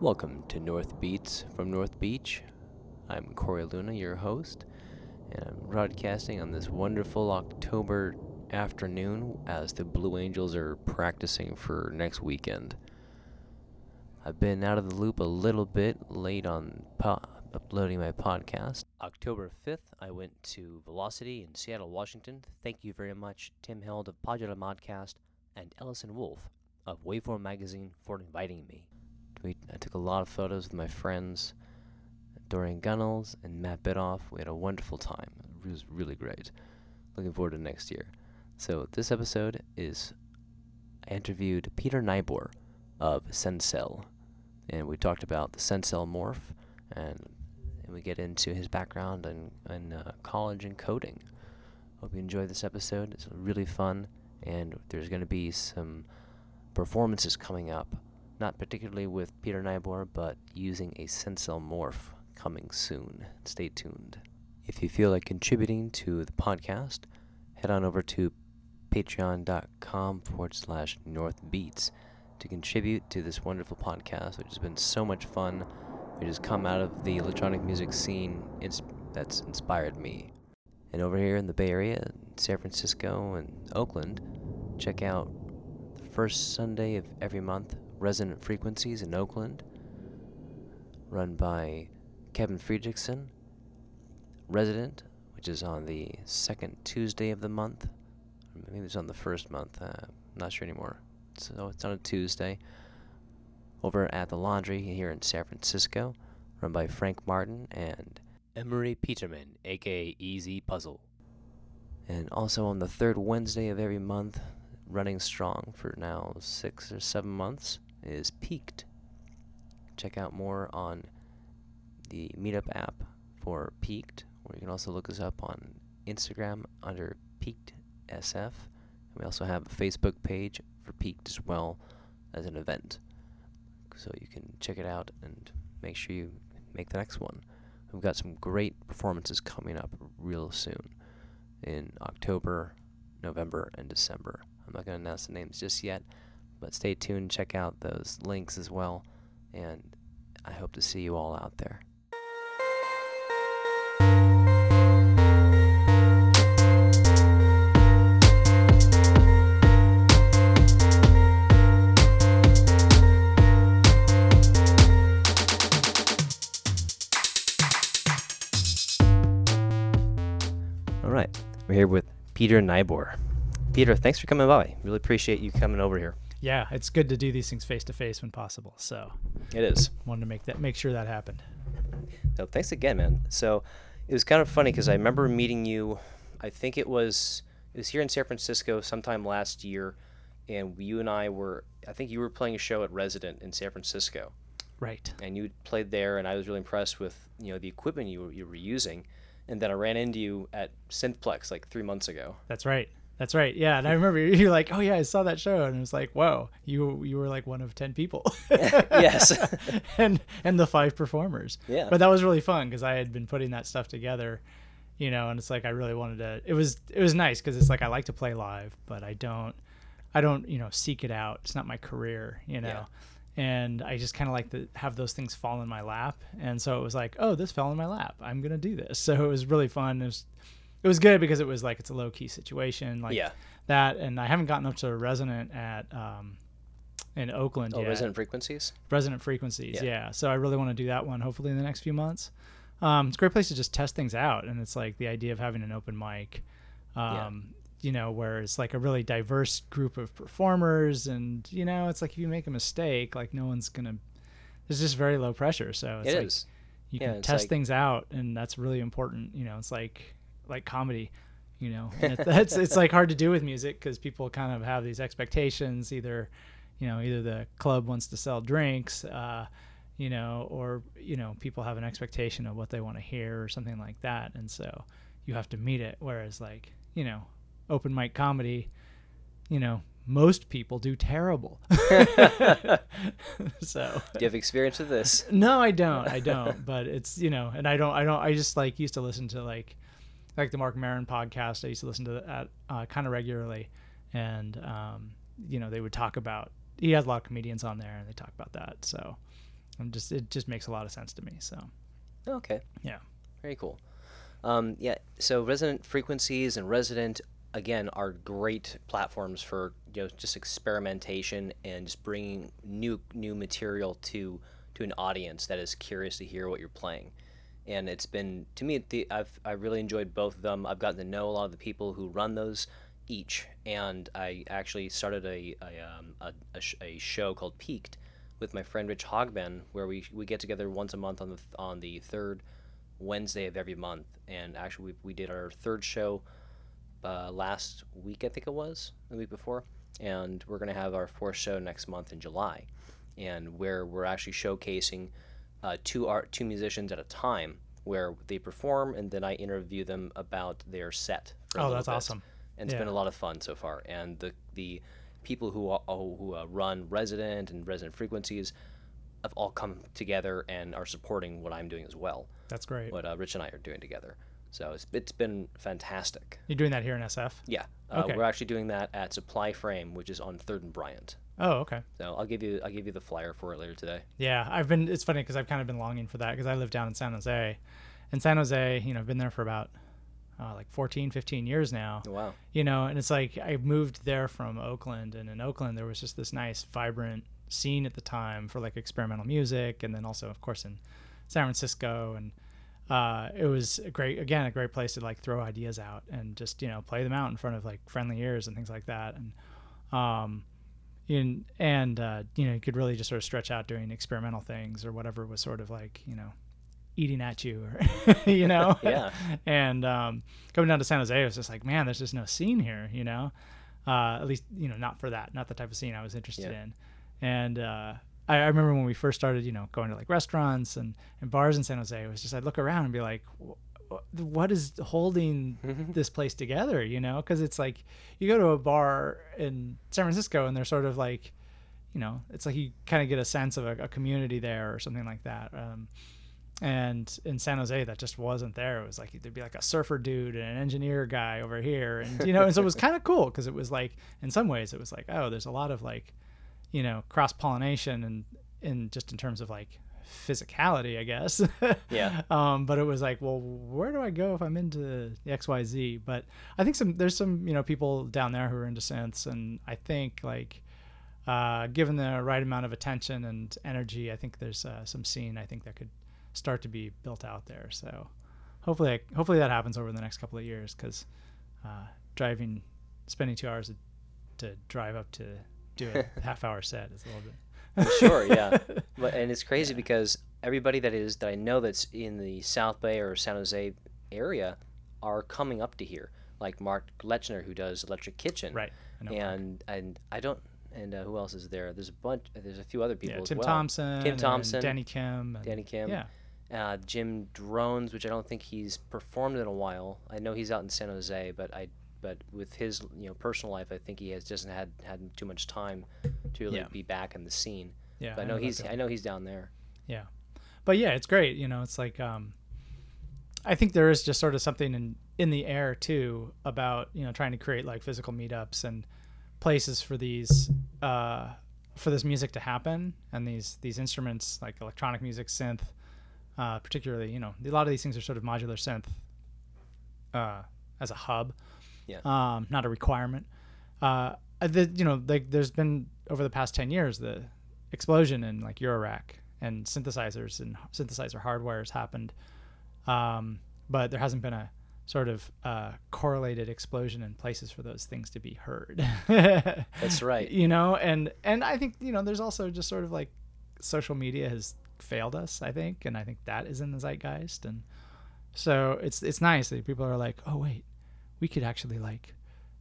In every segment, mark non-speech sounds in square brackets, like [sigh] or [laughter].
Welcome to North Beats from North Beach. I'm Corey Luna, your host, and I'm broadcasting on this wonderful October afternoon as the Blue Angels are practicing for next weekend. I've been out of the loop a little bit late on po- uploading my podcast. October 5th, I went to Velocity in Seattle, Washington. Thank you very much, Tim Held of Podular Modcast and Ellison Wolf of Waveform Magazine for inviting me. We, I took a lot of photos with my friends, Dorian Gunnels and Matt Bidoff. We had a wonderful time. It was really great. Looking forward to next year. So this episode is I interviewed Peter Nyboer of Sensel, and we talked about the Sensel morph, and, and we get into his background in uh, college and coding. Hope you enjoy this episode. It's really fun, and there's going to be some performances coming up, not particularly with Peter Nyboer, but using a Sensel morph coming soon. Stay tuned. If you feel like contributing to the podcast, head on over to patreon.com forward slash northbeats to contribute to this wonderful podcast, which has been so much fun, which has come out of the electronic music scene ins- that's inspired me. And over here in the Bay Area, San Francisco and Oakland, check out the first Sunday of every month, Resonant Frequencies in Oakland, run by Kevin Friedrichsen, Resident, which is on the second Tuesday of the month. Maybe it's on the first month. Uh, I'm not sure anymore. So it's on a Tuesday. Over at the Laundry here in San Francisco, run by Frank Martin and Emery Peterman, aka Easy Puzzle. And also on the third Wednesday of every month, running strong for now six or seven months, is Peaked. Check out more on the Meetup app for Peaked, or you can also look us up on Instagram under Peaked SF. We also have a Facebook page for Peaked as well as an event. So you can check it out and make sure you make the next one. We've got some great performances coming up real soon in October, November, and December. I'm not going to announce the names just yet, but stay tuned, check out those links as well, and I hope to see you all out there. All right, we're here with Peter Nyboer. Peter, thanks for coming by. Really appreciate you coming over here. Yeah, it's good to do these things face to face when possible. So It is. wanted to make that make sure that happened. No, thanks again, man. So it was kind of funny because I remember meeting you. I think it was it was here in San Francisco sometime last year, and you and I were. I think you were playing a show at Resident in San Francisco, Right. and you played there, and I was really impressed with you know the equipment you were, you were using, and then I ran into you at Synthplex like three months ago. That's right. That's right. Yeah, and I remember [laughs] you're like, "Oh yeah, I saw that show," and it was like, "Whoa, you you were like one of ten people." [laughs] Yes. [laughs] and and the five performers. Yeah. But that was really fun because I had been putting that stuff together, you know, and it's like I really wanted to. It was it was nice because it's like I like to play live, but I don't, I don't you know seek it out. It's not my career, you know. Yeah. And I just kind of like to have those things fall in my lap, and so it was like, oh, this fell in my lap. I'm gonna do this. So it was really fun. It was, it was good because it was like it's a low key situation, like yeah. that. And I haven't gotten up to a resonant at um, in Oakland Oh, yet. resonant frequencies. Resonant frequencies. Yeah. Yeah. So I really want to do that one hopefully in the next few months. Um, it's a great place to just test things out, and it's like the idea of having an open mic. Um, You know, where it's like a really diverse group of performers, and you know, it's like if you make a mistake, like no one's gonna. There's just very low pressure, so it's It like is. you Yeah, can test like- things out, and that's really important. You know, it's like like comedy. You know, [laughs] that's it's like hard to do with music because people kind of have these expectations. Either, you know, either the club wants to sell drinks, uh, you know, or you know, people have an expectation of what they want to hear or something like that, and so you have to meet it. Whereas, like, you know, open mic comedy, you know, most people do terrible. [laughs] so Do you have experience with this? no, I don't. I [laughs] don't. but it's you know, and I don't. I don't. I just like used to listen to like, like the Marc Maron podcast. I used to listen to that uh, kind of regularly, and um, you know, they would talk about. He has a lot of comedians on there, and they talk about that. So, I'm just it just makes a lot of sense to me. So Okay. yeah, Very cool. Um, yeah. So Resonant Frequencies and Resident again are great platforms for you know just experimentation and just bringing new new material to to an audience that is curious to hear what you're playing. And it's been to me the I've I really enjoyed both of them. I've gotten to know a lot of the people who run those each, and I actually started a a, um, a, a, sh- a show called Peaked with my friend Rich Hogben, where we, we get together once a month on the th- on the third Wednesday of every month. And actually, we, we did our third show uh, last week, I think it was the week before, and we're gonna have our fourth show next month in July, and where we're actually showcasing uh, two art two musicians at a time, where they perform, and then I interview them about their set. Oh, that's bit awesome. and it's been a lot of fun so far. And the the people who are, who uh, run Resident and Resident Frequencies have all come together and are supporting what I'm doing as well. That's great. What uh, Rich and I are doing together. So it's it's been fantastic. You're doing that here in SF? Yeah, uh, Okay. we're actually doing that at Supply Frame, which is on Third and Bryant. Oh, okay. So I'll give you I'll give you the flyer for it later today. Yeah, I've been. It's funny because I've kind of been longing for that because I live down in San Jose, and San Jose, you know, I've been there for about uh, like 14, 15 years now. Oh, wow. You know, and it's like I moved there from Oakland, and in Oakland there was just this nice, vibrant scene at the time for like experimental music, and then also, of course, in San Francisco, and uh, it was a great, again, a great place to like throw ideas out and just you know play them out in front of like friendly ears and things like that, and um, in and uh, you know you could really just sort of stretch out doing experimental things or whatever was sort of like you know eating at you or [laughs] you know [laughs] Yeah. and um, coming down to San Jose it was just like man there's just no scene here you know uh, at least you know not for that not the type of scene I was interested Yeah. in and uh, I, I remember when we first started you know going to like restaurants and, and bars in San Jose it was just I'd look around and be like "Wh- wh- what is holding this place together you know? Because it's like you go to a bar in San Francisco and they're sort of like you know it's like you kind of get a sense of a, a community there or something like that um, and in San Jose that just wasn't there. It was like there'd be like a surfer dude and an engineer guy over here and you know and so it was [laughs] kind of cool because it was like in some ways it was like oh there's a lot of like you know cross pollination and in just in terms of like physicality i guess. [laughs] Yeah. um but it was like well where do i go if i'm into xyz but i think some there's some you know people down there who are into synths and i think like uh given the right amount of attention and energy i think there's uh, some scene i think that could start to be built out there. So hopefully hopefully that happens over the next couple of years because uh driving spending two hours to drive up to do a [laughs] half hour set is a little bit sure, yeah. [laughs] But and it's crazy because everybody that is that I know that's in the South Bay or San Jose area are coming up to here. Like Mark Lechner, who does Electric Kitchen, right know Mark. And and I don't. And uh, who else is there? There's a bunch. There's a few other people yeah, as Tim well. Thompson, Tim and Thompson, Danny Kim, and- Danny Kim, Yeah, uh, Jim Drones, which I don't think he's performed in a while. I know he's out in San Jose, but I but with his you know personal life, I think he has just had had too much time to really Yeah. be back in the scene. yeah. But I know that he's. I know he's down there. Yeah, but yeah, it's great. You know, it's like um, I think there is just sort of something in in the air too about you know trying to create like physical meetups and places for these uh, for this music to happen and these these instruments like electronic music, synth, uh, particularly. You know, a lot of these things are sort of modular synth uh, as a hub, Yeah. um, not a requirement. Uh, the, you know, like there's been over the past ten years the explosion in like Eurorack and synthesizers and synthesizer hardware has happened, um, but there hasn't been a sort of uh, correlated explosion in places for those things to be heard. [laughs] That's right. You know, and and I think you know there's also just sort of like social media has failed us. I think, and I think that is in the zeitgeist, and so it's it's nice that people are like, oh wait, we could actually like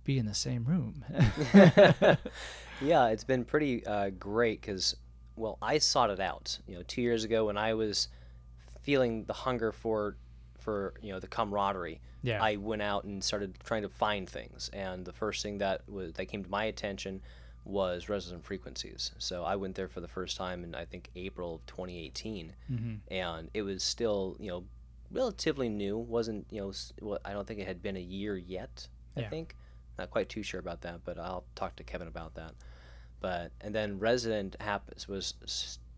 be in the same room. [laughs] [laughs] yeah, it's been pretty uh, great because, well, I sought it out. You know, two years ago when I was feeling the hunger for, for you know, the camaraderie. yeah, I went out and started trying to find things, and the first thing that was that came to my attention was resonant frequencies. So I went there for the first time in I think April of 2018, hmm and it was still you know relatively new. wasn't you know I don't think it had been a year yet. I Yeah. think not quite too sure about that, but I'll talk to Kevin about that. But and then resident happens was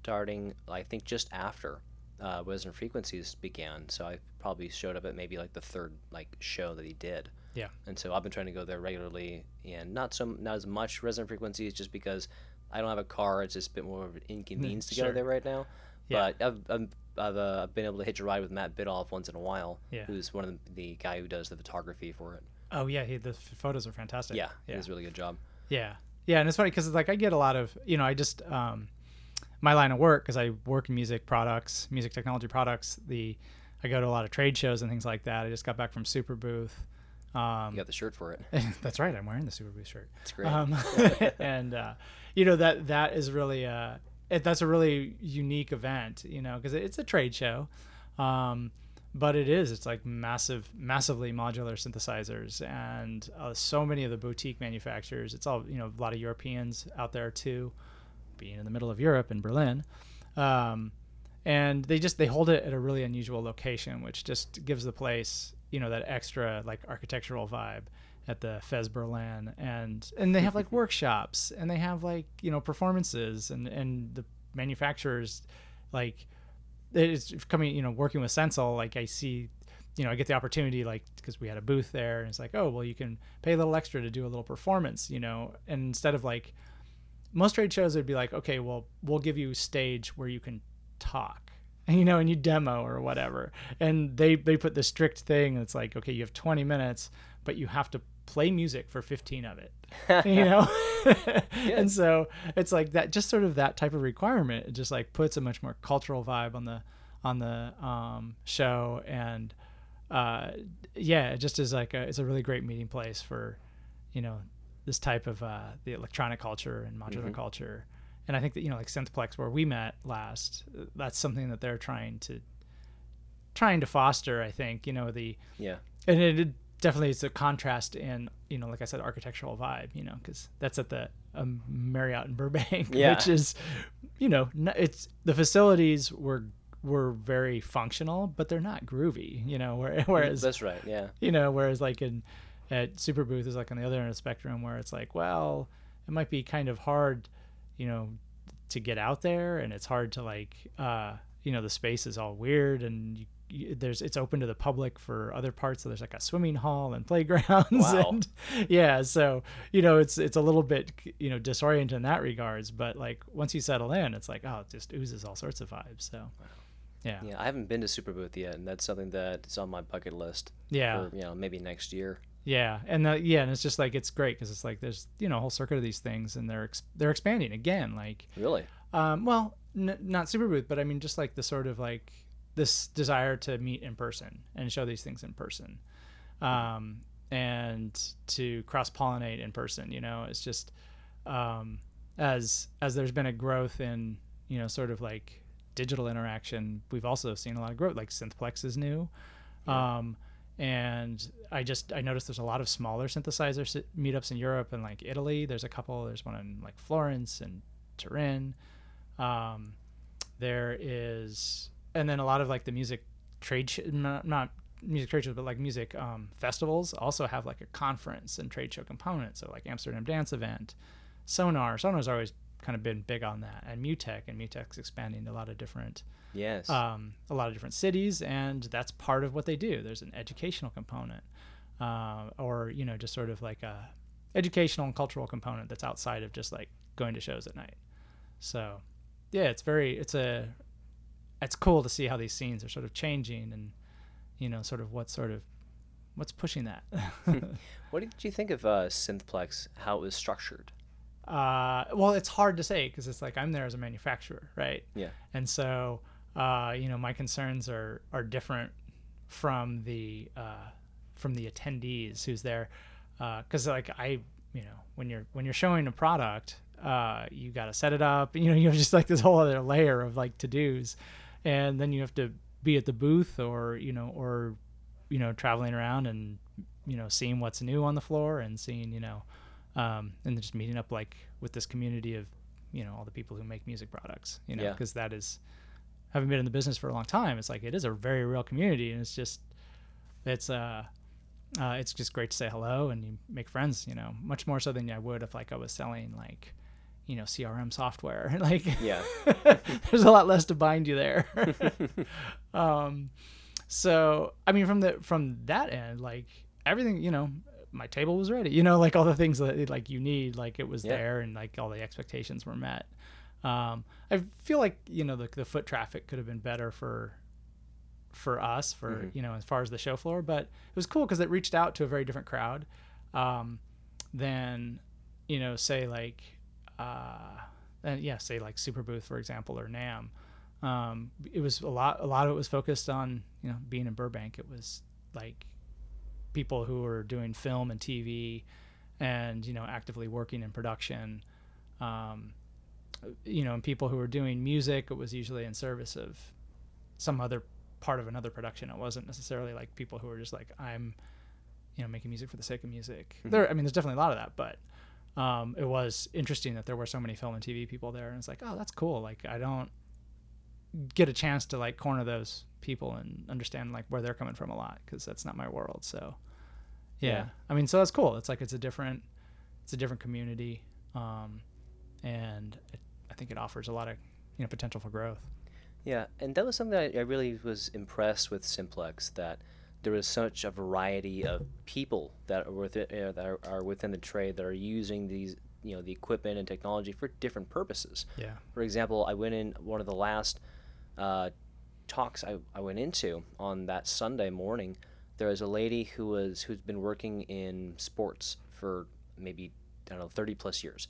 starting, I think, just after uh, Resonant Frequencies began. So I probably showed up at maybe like the third like show that he did. Yeah. And so I've been trying to go there regularly, and not so not as much Resident Frequencies, just because I don't have a car. It's just a bit more of an inconvenience to Mm, sure. go there right now. Yeah. But I've I've, I've uh, been able to hitch a ride with Matt Bidoff once in a while, Yeah. who's one of the, the guy who does the photography for it. Oh yeah, he, the photos are fantastic. Yeah, he yeah, does a really good job. yeah, yeah. And it's funny because it's like I get a lot of you know I just um, my line of work because I work in music products, music technology products. The I go to a lot of trade shows and things like that. I just got back from Super Booth. Um, You got the shirt for it. [laughs] that's right. I'm wearing the Super Booth shirt. It's great. Um, [laughs] and uh, you know that that is really uh, it, that's a really unique event. You know, because it's a trade show, um, but it is. It's like massive, massively modular synthesizers, and uh, so many of the boutique manufacturers. It's all you know, a lot of Europeans out there too, being in the middle of Europe in Berlin. Um, and they just they hold it at a really unusual location, which just gives the place you know that extra like architectural vibe at the Fez Berlin, and and they have like [laughs] workshops, and they have like you know performances, and and the manufacturers like it's coming you know working with Sensel like I see you know I get the opportunity like because we had a booth there and it's like oh well you can pay a little extra to do a little performance you know? And instead of like most trade shows would be like okay well we'll give you stage where you can talk [laughs] you know and you demo or whatever. And they they put the strict thing it's like okay you have 20 minutes but you have to play music for 15 of it [laughs] you know and so it's like that just sort of that type of requirement it just like puts a much more cultural vibe on the on the um, show and uh, yeah it just is like a, it's a really great meeting place for you know this type of uh, the electronic culture and modular Mhm. culture and i think that you know like synthplex where we met last that's something that they're trying to trying to foster i think you know the yeah. and it, it definitely it's a contrast in you know like i said architectural vibe you know because that's at the um, marriott in burbank [laughs] Yeah. which is you know it's the facilities were were very functional but they're not groovy you know [laughs] whereas That's right. Yeah. you know whereas like in at super booth is like on the other end of the spectrum where it's like well it might be kind of hard you know to get out there and it's hard to like uh you know the space is all weird and you, you, there's it's open to the public for other parts so there's like a swimming hall and [laughs] playgrounds Wow. and yeah so you know it's it's a little bit you know disoriented in that regards but like once you settle in it's like oh it just oozes all sorts of vibes so yeah Yeah. I haven't been to Super Booth yet, and that's something that is on my bucket list yeah for you know maybe next year. Yeah, and the, yeah, and it's just like it's great because it's like there's you know a whole circuit of these things, and they're ex- they're expanding again. Like, Really? um, well, n- not super booth, but I mean just like the sort of like this desire to meet in person and show these things in person, um, and to cross pollinate in person. You know, it's just um, as as there's been a growth in you know sort of like digital interaction, we've also seen a lot of growth. Like Synthplex is new. Yeah. Um, and I just I noticed there's a lot of smaller synthesizer meetups in Europe and like Italy. There's a couple. There's one in like Florence and Turin. Um, there is, and then a lot of like the music trade sh- not, not music trade shows, but like music um, festivals also have like a conference and trade show component. So like Amsterdam Dance Event, Sonar. Sonar's always kind of been big on that, and MUTEK, and MUTEK's expanding to a lot of different Yes. um, a lot of different cities, and that's part of what they do. There's an educational component, uh, or you know, just sort of like a educational and cultural component that's outside of just like going to shows at night. So, yeah, it's very it's a it's cool to see how these scenes are sort of changing, and you know, sort of what sort of what's pushing that. [laughs] what did you think of uh, Synthplex? How it was structured? uh, well, it's hard to say because it's like I'm there as a manufacturer, right? Yeah. and so uh, you know my concerns are are different from the uh, from the attendees who's there because like I you know when you're when you're showing a product uh, you got to set it up you know you have just like this whole other layer of like to dos and then you have to be at the booth or you know or you know traveling around and you know seeing what's new on the floor and seeing you know um, and then just meeting up like with this community of you know all the people who make music products you know Yeah. because that is having been in the business for a long time it's like it is a very real community and it's just it's uh, uh it's just great to say hello and you make friends you know much more so than i would if like i was selling like you know CRM software. [laughs] like Yeah. [laughs] there's a lot less to bind you there. [laughs] um, so I mean, from the from that end, like everything, you know, my table was ready. You know, like all the things that like you need, like it was Yeah. there, and like all the expectations were met. Um, I feel like you know the the foot traffic could have been better for for us for Mhm. you know as far as the show floor, but it was cool because it reached out to a very different crowd um, than you know say like uh, and yeah say like Super Booth for example or NAMM. Um, it was a lot. A lot of it was focused on you know being in Burbank. It was like people who were doing film and TV, and you know actively working in production. Um, you know, and people who were doing music. It was usually in service of some other part of another production. It wasn't necessarily like people who were just like I'm, you know, making music for the sake of music. Mhm. There, I mean, there's definitely a lot of that, but um, it was interesting that there were so many film and TV people there, and it's like, oh, that's cool. Like I don't get a chance to like corner those people and understand like where they're coming from a lot because that's not my world. So yeah. Yeah. I mean, so that's cool. It's like it's a different, it's a different community, um, and it, I think it offers a lot of you know potential for growth. Yeah, and that was something I, I really was impressed with Simplex that there is such a variety of people that are within uh, that are, are within the trade that are using these you know the equipment and technology for different purposes. Yeah. For example, I went in one of the last uh, talks I, I went into on that Sunday morning. There was a lady who was who's been working in sports for maybe I don't know thirty plus years,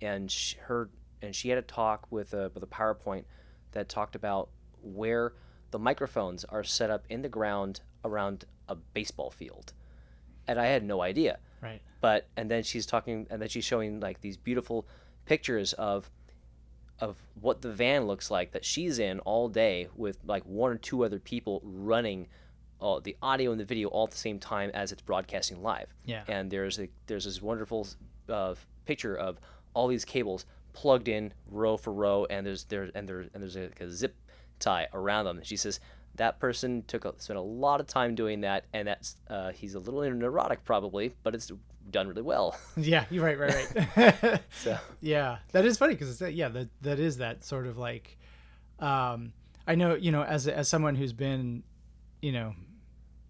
and she, her and she had a talk with a with a PowerPoint that talked about where the microphones are set up in the ground around a baseball field, and I had no idea Right. but and then she's talking and then she's showing like these beautiful pictures of of what the van looks like that she's in all day with like one or two other people running uh, the audio and the video all at the same time as it's broadcasting live Yeah. and there's a there's this wonderful uh, picture of all these cables plugged in row for row and there's there and there and there's a, like a zip tie around them she says that person took a, spent a lot of time doing that and that's uh, he's a little neurotic probably but it's done really well [laughs] Yeah. You're right. Right. Right. [laughs] so [laughs] yeah that is funny because it's that yeah that that is that sort of like um i know you know as as someone who's been you know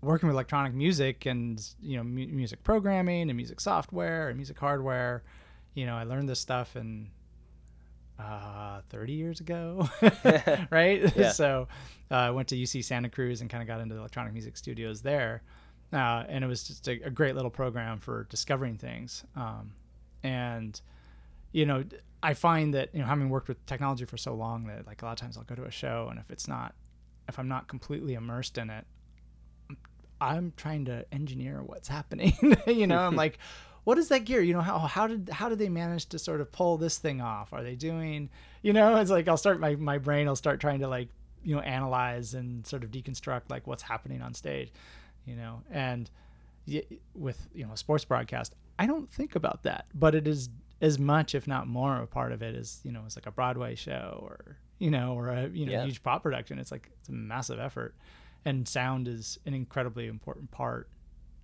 working with electronic music and you know mu- music programming and music software and music hardware you know i learned this stuff in uh 30 years ago [laughs] [laughs] right? [laughs] Yeah. so uh, i went to uc santa cruz and kind of got into the electronic music studios there. Uh, and it was just a, a great little program for discovering things. Um, and you know i find that you know having worked with technology for so long that like a lot of times i'll go to a show and if it's not if i'm not completely immersed in it i'm trying to engineer what's happening you know? I'm like what is that gear? You know how, how did how did they manage to sort of pull this thing off? Are they doing you know it's like i'll start my, my brain will start trying to like you know analyze and sort of deconstruct like what's happening on stage you know? And with you know a sports broadcast i don't think about that but it is as much if not more a part of it as you know it's like a broadway show or you know or a you know Yeah. huge pop production. It's like it's a massive effort. And sound is an incredibly important part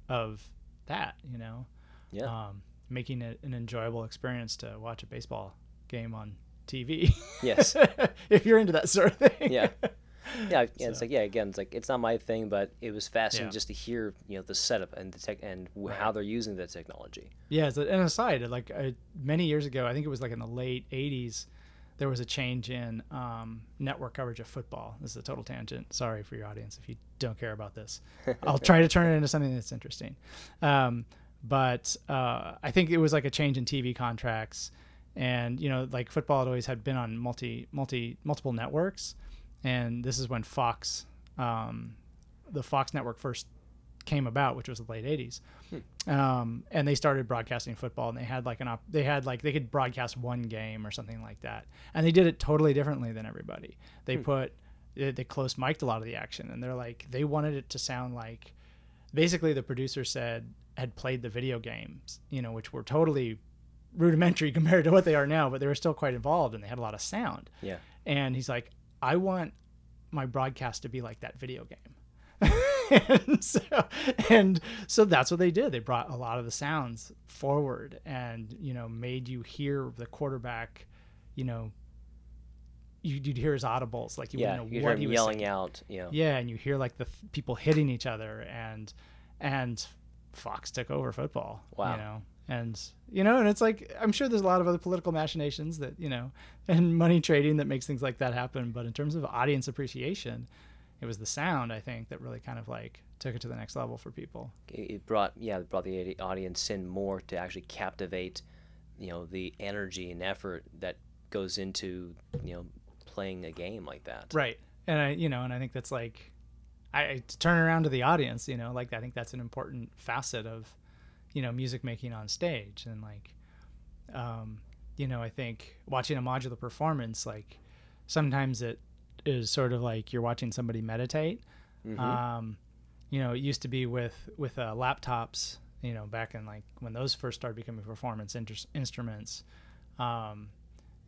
of that you know yeah um, making it an enjoyable experience to watch a baseball game on tv yes [laughs] if you're into that sort of thing yeah [laughs] yeah, yeah it's like yeah again it's like it's not my thing but it was fascinating Yeah. just to hear you know the setup and the tech and w- how they're using the technology Yeah, as a- an aside, like uh, many years ago, I think it was like in the late '80s, there was a change in um, network coverage of football. This is a total tangent. Sorry for your audience if you don't care about this. [laughs] I'll try to turn it into something that's interesting. Um, but uh, I think it was like a change in TV contracts, and you know, like football had always had been on multi multi multiple networks, and this is when Fox, um, the Fox network first came about, which was the late '80s um, and they started broadcasting football and they had like an op- they had like they could broadcast one game or something like that. And they did it totally differently than everybody. They Hmm. put they, they close mic'd a lot of the action and they're like they wanted it to sound like basically the producer said had played the video games you know which were totally rudimentary [laughs] compared to what they are now but they were still quite involved and they had a lot of sound yeah and he's like i want my broadcast to be like that video game [laughs] and so and so that's what they did. They brought a lot of the sounds forward and you know made you hear the quarterback, you know. You, would hear his audibles, like you yeah, wouldn't know what him he was yelling saying. out. You know, Yeah, and you hear like the th- people hitting each other, and and Fox took over football. Wow. You know, and you know, and it's like I'm sure there's a lot of other political machinations that you know, [laughs] and money trading that makes things like that happen. But in terms of audience appreciation, it was the sound I think that really kind of like took it to the next level for people. it it brought yeah, it brought the audience in more to actually captivate, you know, the energy and effort that goes into you know playing a game like that. Right. And I, you know, and I think that's like, I, I turn around to the audience, you know, like I think that's an important facet of, you know, music making on stage. And like, um, you know, I think watching a modular performance, like sometimes it is sort of like you're watching somebody meditate. Mhm. Um, you know, it used to be with, with uh, laptops, you know, back in like when those first started becoming performance inter- instruments. Um,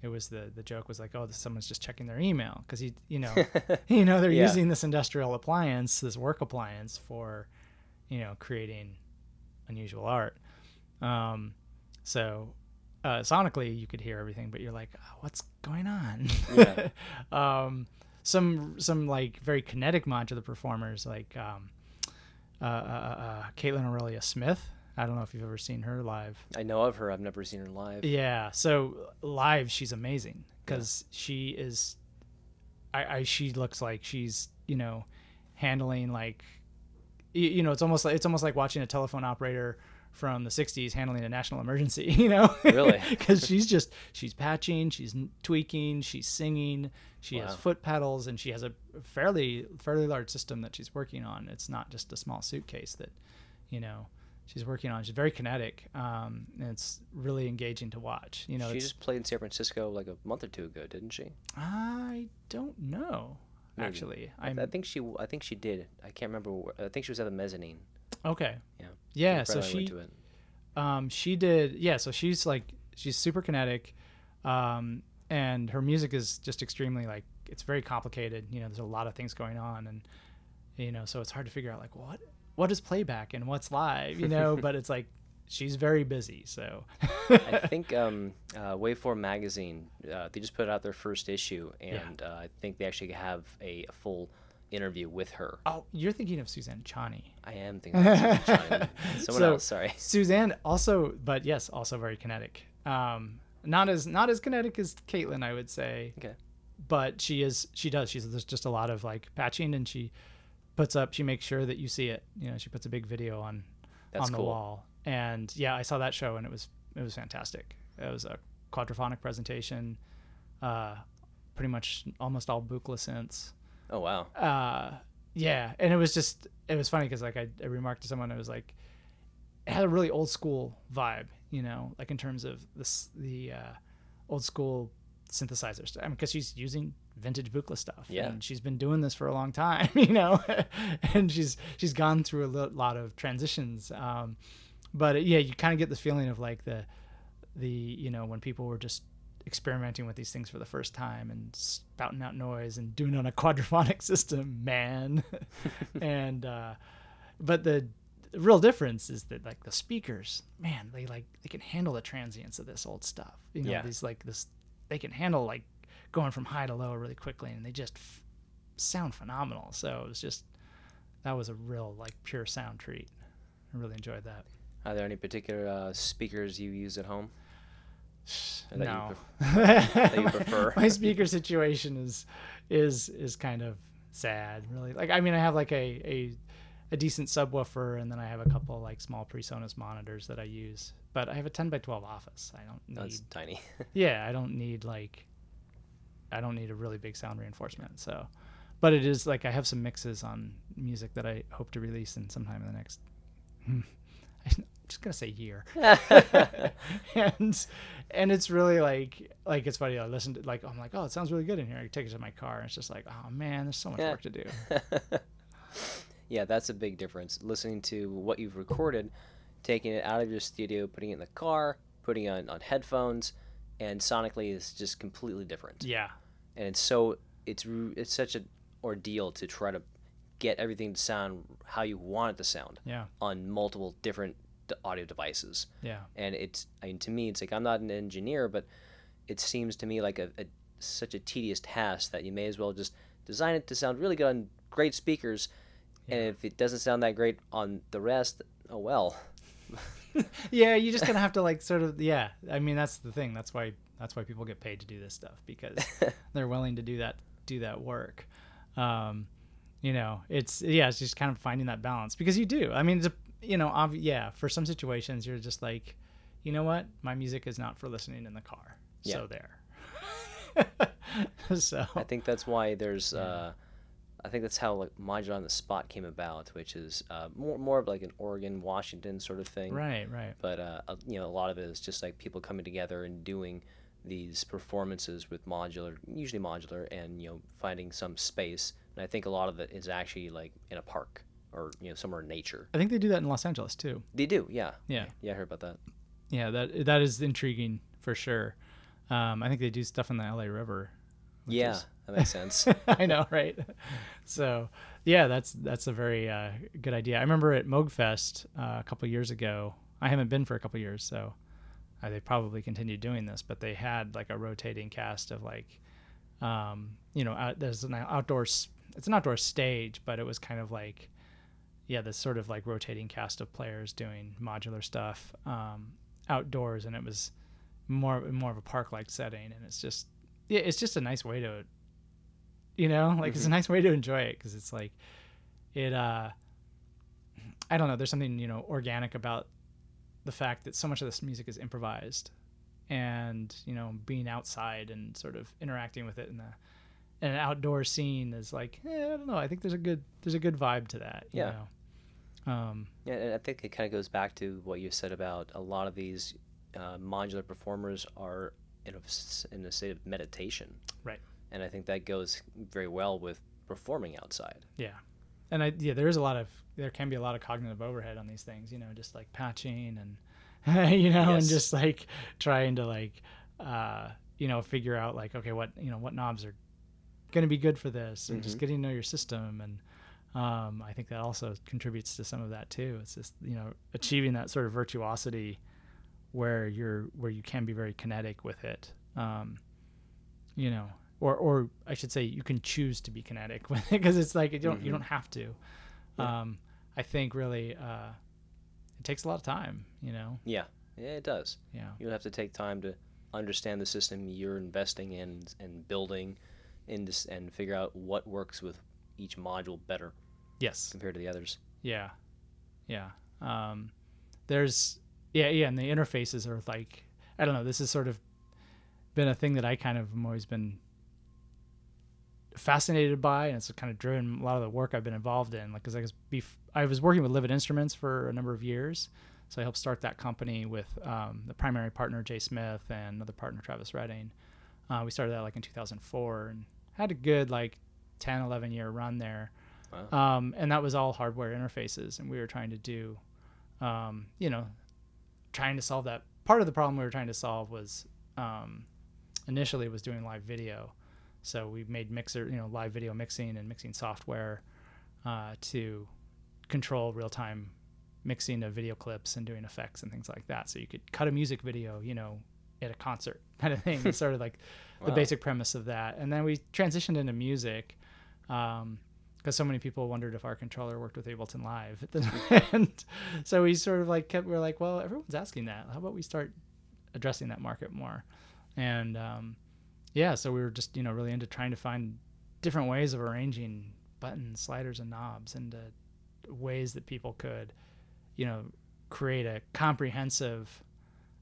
it was the the joke was like, oh, this, someone's just checking their email because you you know [laughs] you know they're Yeah. using this industrial appliance, this work appliance for you know creating unusual art. Um, so uh, sonically you could hear everything, but you're like, oh, what's going on? Yeah. [laughs] um, some some like very kinetic modular performers like um, uh, uh, uh, Kaitlyn Aurelia Smith. I don't know if you've ever seen her live. I know of her. I've never seen her live. Yeah. So live, she's amazing because she is. I, I she looks like she's you know handling like you, you know it's almost like it's almost like watching a telephone operator from the 60s handling a national emergency [laughs] you know Really? [laughs] because she's just she's patching she's tweaking she's singing she has foot pedals and she has a fairly fairly large system that she's working on it's not just a small suitcase that you know she's working on she's very kinetic um, and it's really engaging to watch you know she just played in San Francisco like a month or two ago, didn't she? i don't know Maybe. actually I, I think she. I think she did. I can't remember. Where, I think she was at the mezzanine. okay Yeah. yeah so she to it. um, she did yeah so she's like she's super kinetic um, and her music is just extremely like it's very complicated you know there's a lot of things going on and you know so it's hard to figure out like what what is playback and what's live you know [laughs] but it's like she's very busy so I [laughs] think um, uh, Waveform magazine. Uh, they just put out their first issue, Yeah. and uh, I think they actually have a, a full interview with her. oh you're thinking of suzanne ciani I am thinking of Susan [laughs] Ciani. someone So- else. Sorry. Suzanne also, but yes, also very kinetic. Um, not as not as kinetic as Kaitlyn, I would say. Okay. But she is. She does. She's there's just a lot of like patching, and she puts up. She makes sure that you see it. You know, she puts a big video on That's on the cool. wall. And yeah, I saw that show, and it was it was fantastic. It was a quadraphonic presentation, uh, pretty much almost all Buchla synths Oh wow. uh yeah and it was just it was funny because like I, I remarked to someone it was like it had a really old school vibe you know like in terms of this the uh old school synthesizers i mean because she's using vintage Buchla stuff. Yeah. and she's been doing this for a long time [laughs] you know? [laughs] And she's she's gone through a lot of transitions. Um but uh, yeah you kind of get the feeling of like the the you know when people were just experimenting with these things for the first time and spouting out noise and doing it on a [laughs] quadraphonic system man. And uh but the real difference is that like the speakers man they like they can handle the transients of this old stuff. You know Yeah. these like this they can handle like going from high to low really quickly and they just f- sound phenomenal. So it was just that was a real like pure sound treat. I really enjoyed that. Are there any particular uh, speakers you use at home? Or that you no. [laughs] that you prefer? my speaker situation is is is kind of sad really. Like i mean i have like a a, a decent subwoofer and then i have a couple like small presonus monitors that i use. But i have a 10 by 12 office. I don't need That's tiny. [laughs] yeah i don't need like i don't need a really big sound reinforcement so but it is like i have some mixes on music that i hope to release in sometime in the next hmm, [laughs] i'm just gonna say year [laughs] and and it's really like like it's funny i listen to like i'm like oh it sounds really good in here i take it to my car and it's just like oh man there's so much Yeah. work to do [laughs] yeah, that's a big difference. Listening to what you've recorded, taking it out of your studio, putting it in the car, putting it on, on headphones, and sonically it's just completely different. yeah And it's so it's it's such an ordeal to try to get everything to sound how you want it to sound Yeah. on multiple different audio devices. Yeah. And it's, I mean, to me, it's like I'm not an engineer, but it seems to me like a, a such a tedious task that you may as well just design it to sound really good on great speakers. And if it doesn't sound that great on the rest, oh well. [laughs] yeah, you just gonna have to like sort of yeah. I mean that's the thing. That's why that's why people get paid to do this stuff because [laughs] they're willing to do that do that work. Um, you know, it's yeah, it's just kind of finding that balance because you do. I mean, it's a, you know, ob- yeah, for some situations you're just like, you know what, my music is not for listening in the car. Yeah. So there. [laughs] [laughs] so I think that's why there's. Uh, I think that's how like modular on the spot came about, which is uh, more more of like an Oregon, Washington sort of thing. right, right. But uh, you know, a lot of it is just like people coming together and doing these performances with modular, usually modular, and you know, finding some space. And I think a lot of it is actually like in a park or you know somewhere in nature. I think they do that in Los Angeles too. They do, yeah. Yeah. Yeah, I heard about that. Yeah, that that is intriguing for sure. Um, I think they do stuff in the LA River. yeah, is- that makes sense. [laughs] I know, right? So, yeah, that's that's a very uh, good idea. I remember at Moogfest uh, a couple years ago. I haven't been for a couple years, so uh, they probably continue doing this. But they had like a rotating cast of like, um, you know, out, there's an outdoor. It's an outdoor stage, but it was kind of like, yeah, this sort of like rotating cast of players doing modular stuff um, outdoors, and it was more more of a park like setting, and it's just yeah, it's just a nice way to you know [laughs] like it's a Mhm. nice way to enjoy it because it's like it uh i don't know there's something you know organic about the fact that so much of this music is improvised and you know being outside and sort of interacting with it in the in an outdoor scene is like eh, i don't know i think there's a good there's a good vibe to that you Yeah. know? um Yeah, and I think it kind of goes back to what you said about a lot of these uh, modular performers are in a, in a state of meditation. Right. And I think that goes very well with performing outside. Yeah, and I yeah, there is a lot of there can be a lot of cognitive overhead on these things. You know, just like patching and [laughs] you know, and just like trying to like uh, you know figure out like okay, what you know what knobs are going to be good for this, and just Mhm. getting to know your system and. Um, I think that also contributes to some of that too. It's just you know achieving that sort of virtuosity where you're where you can be very kinetic with it. Um, you know, or or I should say you can choose to be kinetic [laughs] because it's like you don't you Mhm. don't have to. Yeah. Um, I think really uh, it takes a lot of time. You know, Yeah, yeah, it does. yeah, You'll have to take time to understand the system you're investing in and building, in this, and figure out what works with each module better yes, compared to the others. yeah, yeah. Um, there's yeah yeah, and the interfaces are like I don't know. This has sort of been a thing that I kind of have always been fascinated by, and it's kind of driven a lot of the work I've been involved in. Like, because I was bef- I was working with Livid Instruments for a number of years, so I helped start that company with um, the primary partner Jay Smith and another partner Travis Redding. Uh, we started that like in 2004 and had a good like 10, 11 year run there. Wow. Um, and that was all hardware interfaces, and we were trying to do, um, you know, trying to solve that. Part of the problem we were trying to solve was um, initially was doing live video, so we made mixer, you know, live video mixing and mixing software uh, to control real time mixing of video clips and doing effects and things like that. So you could cut a music video, you know, at a concert [laughs] kind of thing. It's sort of like the basic premise of that. And then we transitioned into music because so many people wondered if our controller worked with Ableton Live. At the [laughs] and so we sort of like kept, we are like, well, everyone's asking that. How about we start addressing that market more? And um, yeah, so we were just, you know, really into trying to find different ways of arranging buttons, sliders, and knobs into ways that people could, you know, create a comprehensive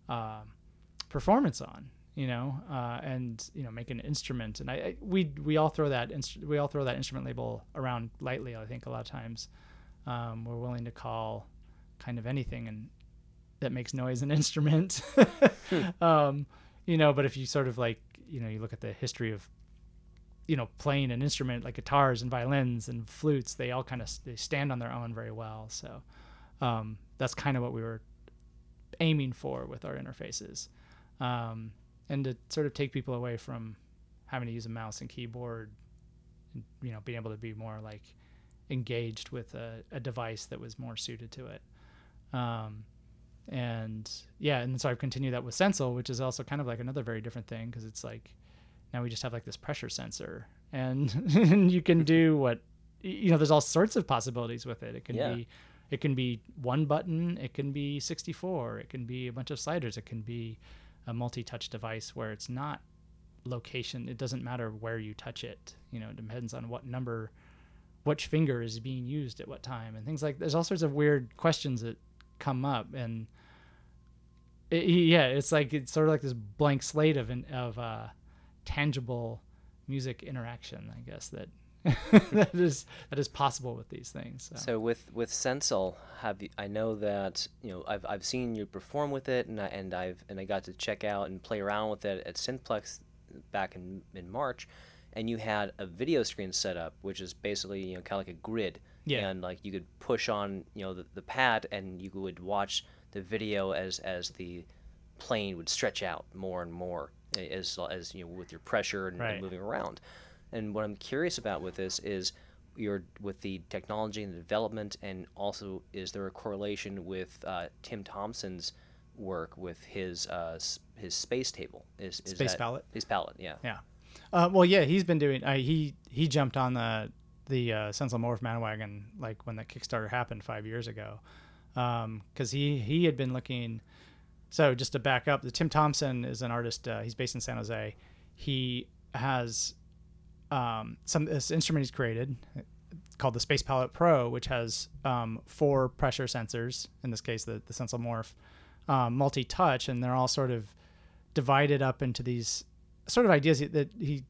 um performance on you know uh, and you know make an instrument. And I, I we we all throw that instru- we all throw that instrument label around lightly I think a lot of times. Um, we're willing to call kind of anything and that makes noise an [laughs] instrument. Um, you know but if you sort of like you know you look at the history of you know playing an instrument like guitars and violins and flutes they all kind of they stand on their own very well so um, that's kind of what we were aiming for with our interfaces um, and to sort of take people away from having to use a mouse and keyboard and, you know being able to be more like engaged with a, a device that was more suited to it. Um, and yeah, and so I've continued that with Sensel, which is also kind of like another very different thing because it's like now we just have like this pressure sensor, and, and [laughs] you can do what you know. There's all sorts of possibilities with it. It can Yeah. be it can be one button, it can be 64, it can be a bunch of sliders, it can be a multi-touch device where it's not location. It doesn't matter where you touch it. You know, it depends on what number, which finger is being used at what time, and things like. There's all sorts of weird questions that come up, and it, yeah, it's like it's sort of like this blank slate of of uh, tangible music interaction, I guess that [laughs] that is that is possible with these things. So, So with with Sensel, have you, I know that you know I've, I've seen you perform with it, and I, and I've and I got to check out and play around with it at Synthplex back in in March, and you had a video screen set up, which is basically you know kind of like a grid, Yeah. and like you could push on you know the, the pad, and you would watch the video as as the plane would stretch out more and more as as you know with your pressure and, and moving around. And what I'm curious about with this is your with the technology and the development, and also is there a correlation with uh, Tim Thompson's work with his uh, his space table? Is, is Space that, palette? His palette, yeah. Yeah. Uh, well, yeah, he's been doing. Uh, he he jumped on the the uh, Morph Manawagon like when that Kickstarter happened five years ago, because he he had been looking. So just to back up, the Tim Thompson is an artist. Uh, he's based in San Jose. He has um, some this instrument he's created called the Space Palette Pro, which has um, four pressure sensors. In this case, the the Sensel Morph um, multi-touch, and they're all sort of divided up into these sort of ideas that he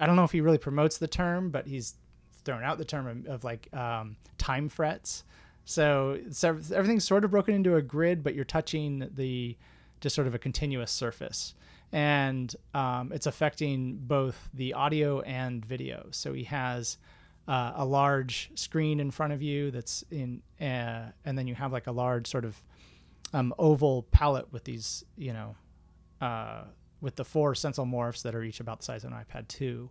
I don't know if he really promotes the term, but he's thrown out the term of, of like um, time frets. So, so everything's sort of broken into a grid, but you're touching the just sort of a continuous surface, and um, it's affecting both the audio and video. So he has uh, a large screen in front of you that's in, uh, and then you have like a large sort of um, oval palette with these, you know, uh, with the four Sensel morphs that are each about the size of an iPad 2.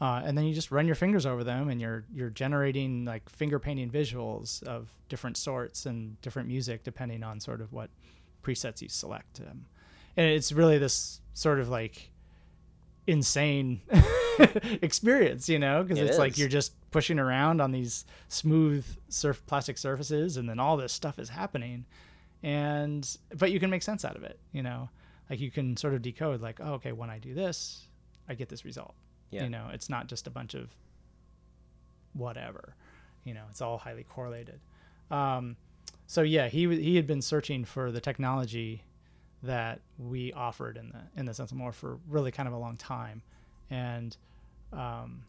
Uh, and then you just run your fingers over them, and you're you're generating like finger painting visuals of different sorts and different music depending on sort of what presets you select. Um, and it's really this sort of like insane [laughs] experience, you know, because It it's like you're just pushing around on these smooth surf plastic surfaces, and then all this stuff is happening, and but you can make sense out of it, you know, like you can sort of decode like, oh, okay, when I do this, I get this result. Yeah. You know, it's not just a bunch of whatever, you know, it's all highly correlated. Um, so yeah, he he had been searching for the technology that we offered in the in the Sensel Morph for really kind of a long time, and um,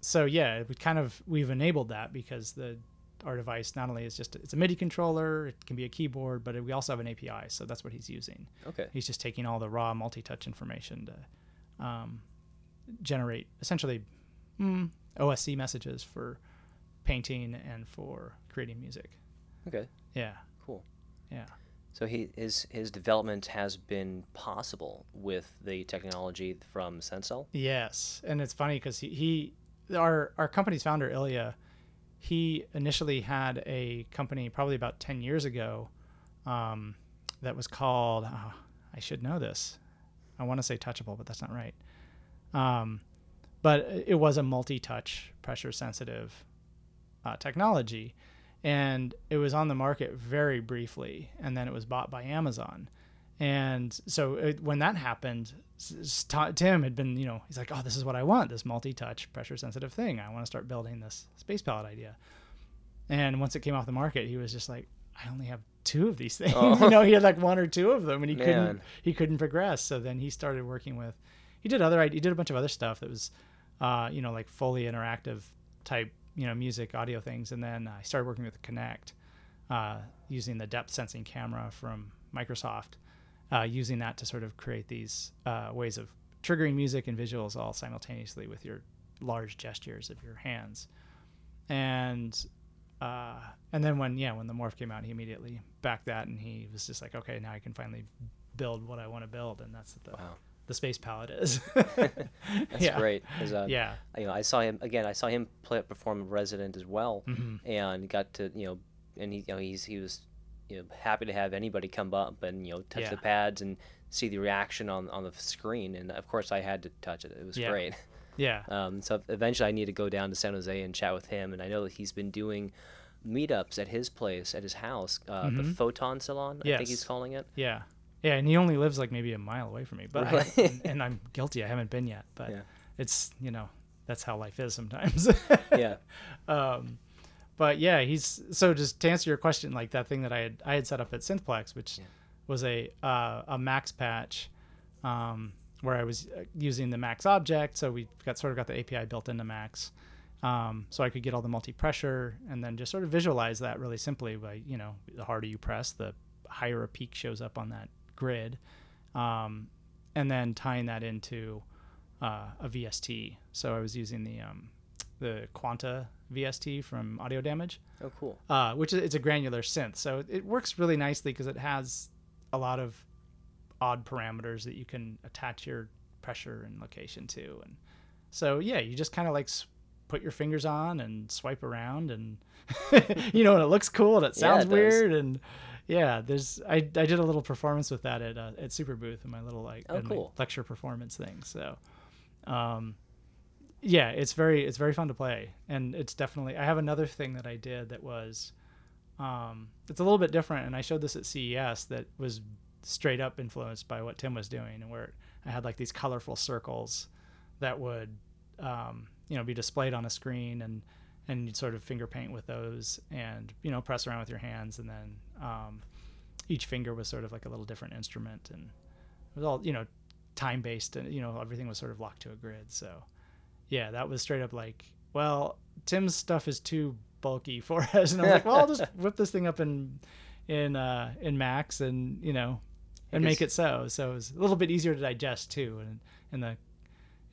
so yeah, we kind of we've enabled that because the our device not only is just it's a MIDI controller, it can be a keyboard, but we also have an API, so that's what he's using. Okay. He's just taking all the raw multi-touch information to um, generate essentially mm, OSC messages for painting and for creating music. Okay. Yeah, Cool. yeah. So he his his development has been possible with the technology from Sensel. Yes, and it's funny because he, he, our our company's founder Ilya, he initially had a company probably about ten years ago, um, that was called. Oh, I should know this. I want to say Touchable, but that's not right. Um, but it was a multi-touch, pressure-sensitive uh, technology, and it was on the market very briefly, and then it was bought by Amazon. And so it, when that happened, Tim had been, you know, he's like, oh, this is what I want, this multi-touch, pressure-sensitive thing. I want to start building this space palette idea. And once it came off the market, he was just like, I only have two of these [laughs] things. Oh. you know, he had like one or two of them, and he Man. couldn't he couldn't progress. So then he started working with. He did other. He did a bunch of other stuff that was, uh, you know, like fully interactive type, you know, music, audio things. And then I started working with Kinect, uh, using the depth sensing camera from Microsoft, uh, using that to sort of create these uh, ways of triggering music and visuals all simultaneously with your large gestures of your hands. And uh, and then when yeah when the morph came out, he immediately backed that, and he was just like, okay, now I can finally build what I want to build, and that's the Wow. the space palette is. [laughs] [laughs] That's yeah. great. uh, Yeah. you know, I saw him again. I saw him play perform Resident as well, Mhm. and got to you know, and he you know he's he was you know happy to have anybody come up and you know touch Yeah. the pads and see the reaction on on the screen. And of course, I had to touch it. It was Yeah. great. [laughs] Yeah. Um, so eventually, I need to go down to San Jose and chat with him. And I know that he's been doing meetups at his place, at his house, uh, the Mhm. Photon Salon. I think he's calling it. Yeah. Yeah, and he only lives like maybe a mile away from me, but I, and, [laughs] and I'm guilty. I haven't been yet, but Yeah. it's you know that's how life is sometimes. Yeah. [laughs] um, but yeah, he's so just to answer your question, like that thing that I had I had set up at Synthplex, which Yeah. was a uh, a Max patch, um, where I was uh, using the Max object, so we got sort of got the API built into Max. Um, so I could get all the multi pressure and then just sort of visualize that really simply by you know the harder you press, the higher a peak shows up on that grid, um, and then tying that into uh, a VST. So I was using the um, the Quanta VST from Audio Damage, Oh, cool. uh, which is it's a granular synth. So it, it works really nicely because it has a lot of odd parameters that you can attach your pressure and location to, and so yeah, you just kind of like put your fingers on and swipe around, and [laughs] you know, and it looks cool and it Yeah, sounds it does. weird, and yeah, there's I, I did a little performance with that at uh, at Superbooth in my little like Oh, cool. lecture performance thing. So, um, yeah, it's very it's very fun to play, and it's definitely. I have another thing that I did that was, um, it's a little bit different, and I showed this at CES that was straight up influenced by what Tim was doing, and where I had like these colorful circles that would, um, you know, be displayed on a screen, and and you'd sort of finger paint with those, and you know, press around with your hands, and then um, each finger was sort of like a little different instrument, and it was all you know time based and you know everything was sort of locked to a grid. So yeah that was straight up like well tim's stuff is too bulky [laughs] for us. And i was like well i'll just [laughs] whip this thing up in in uh in max and you know and make it so. So it was a little bit easier to digest too and in the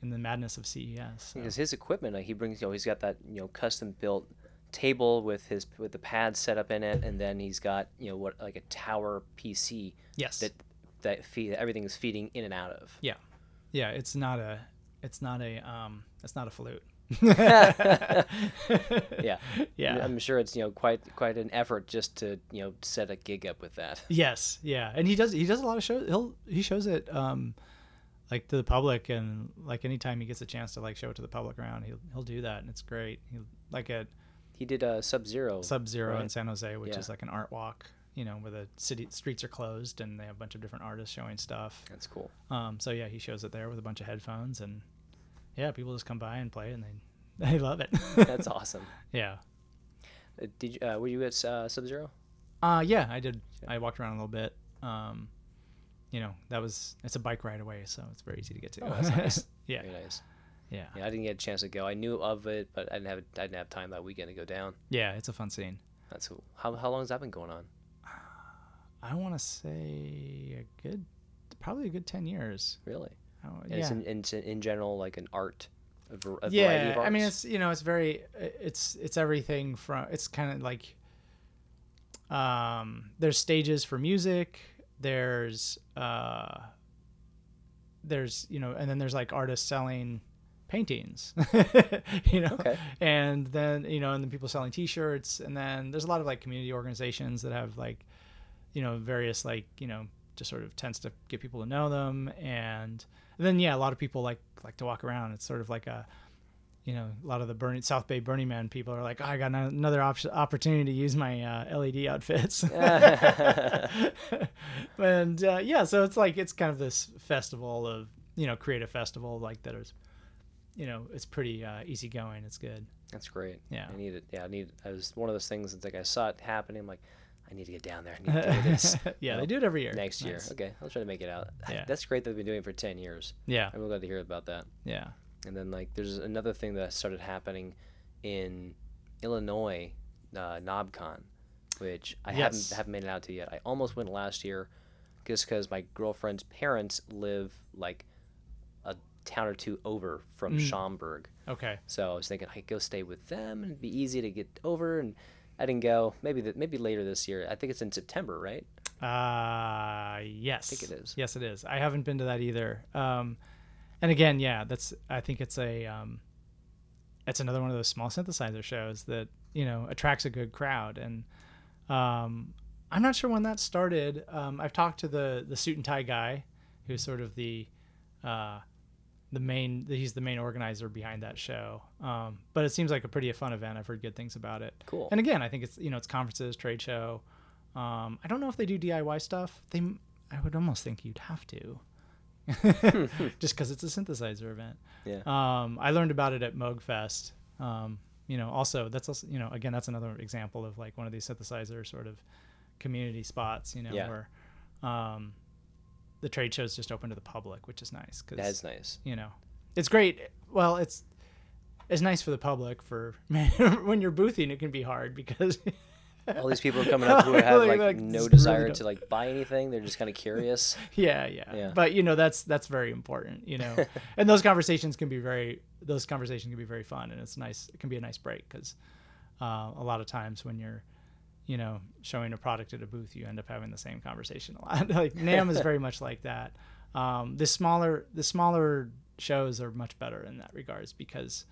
in the madness of ces so. Because his equipment, like he brings, you know, he's got that you know custom built table with his with the pads set up in it, and then he's got you know what like a tower PC yes. that that feed everything is feeding in and out of. yeah. Yeah it's not a it's not a um it's not a flute [laughs] [laughs] Yeah. yeah I'm sure it's you know quite quite an effort just to you know set a gig up with that. Yes, yeah, and he does he does a lot of shows. He'll he shows it um like to the public and like anytime he gets a chance to like show it to the public around, he'll he'll do that and it's great. He like at He did a Sub Zero. Sub Zero in? San Jose, which Yeah. is like an art walk, you know, where the city streets are closed and they have a bunch of different artists showing stuff. That's cool. Um, so yeah, he shows it there with a bunch of headphones and yeah, people just come by and play and they [laughs] they love it. [laughs] That's awesome. yeah. Uh, Did you, uh, were you at uh, Sub Zero? Uh yeah, I did. I walked around a little bit. Um, you know, that was it's a bike ride away, so it's very easy to get to. Oh, that's nice. [laughs] yeah, Very nice. yeah, Yeah, I didn't get a chance to go. I knew of it, but I didn't have I didn't have time that weekend to go down. yeah. It's a fun scene. That's cool. How how long has that been going on? I want to say a good, probably a good ten years. Really? And yeah, It's in, in in general like an art, a, var- a variety yeah. of arts. I mean, it's you know, it's very, it's it's everything from. It's kind of like, um, there's stages for music. There's uh, there's you know, and then there's like artists selling paintings, [laughs] you know, Okay. and then you know, and then people selling T-shirts, and then there's a lot of like community organizations that have like, you know, various like you know, just sort of tends to get people to know them, and, and then yeah, a lot of people like like to walk around. It's sort of like a, you know, a lot of the Burning South Bay Burning Man people are like, oh, I got ano- another op- opportunity to use my uh, LED outfits, [laughs] [laughs] and uh, yeah, so it's like it's kind of this festival of you know, creative festival like that is, you know, it's pretty uh, easygoing. It's good. That's great. Yeah. I need it. Yeah, I need. I was one of those things. It's like I saw it happening. I'm like, I need to get down there. I need to do this [laughs] yeah, Well, they do it every year. next year. Nice. Okay, I'll try to make it out. Yeah. That's great that they've been doing it for ten years. Yeah, I'm glad to hear about that. yeah. And then like, there's another thing that started happening in Illinois, uh, Knobcon, which I Yes. haven't haven't made it out to yet. I almost went last year, just because my girlfriend's parents live like a town or two over from Mm. Schaumburg. Okay. So I was thinking I could go stay with them and it'd be easy to get over. And I didn't go. Maybe the, maybe later this year. I think it's in September, right? Uh, yes. I think it is. Yes, it is. I haven't been to that either. Um, and again, yeah, that's. I think it's a. Um, it's another one of those small synthesizer shows that you know attracts a good crowd, and um, I'm not sure when that started. Um, I've talked to the the suit and tie guy, who's sort of the uh, the main. He's the main organizer behind that show. Um, but it seems like a pretty fun event. I've heard good things about it. Cool. And again, I think it's you know it's conferences, trade show. Um, I don't know if they do DIY stuff. They, I would almost think you'd have to, [laughs] just because it's a synthesizer event. Yeah. Um, I learned about it at Moogfest. Um, you know, also that's also you know again that's another example of like one of these synthesizer sort of community spots. You know, Yeah. where um, the trade show is just open to the public, which is nice because That's nice. you know it's great well it's it's nice for the public for [laughs] when you're boothing it can be hard because [laughs] All these people are coming up who [laughs] have Like- like, like, no desire to like buy anything. They're just kind of curious. yeah, yeah Yeah. but you know that's that's very important you know and those conversations can be very those conversations can be very fun and it's nice it can be a nice break because uh, a lot of times when you're you know showing a product at a booth you end up having the same conversation a lot. [laughs] Like NAMM is very much like that. Um, the smaller the smaller shows are much better in that regards because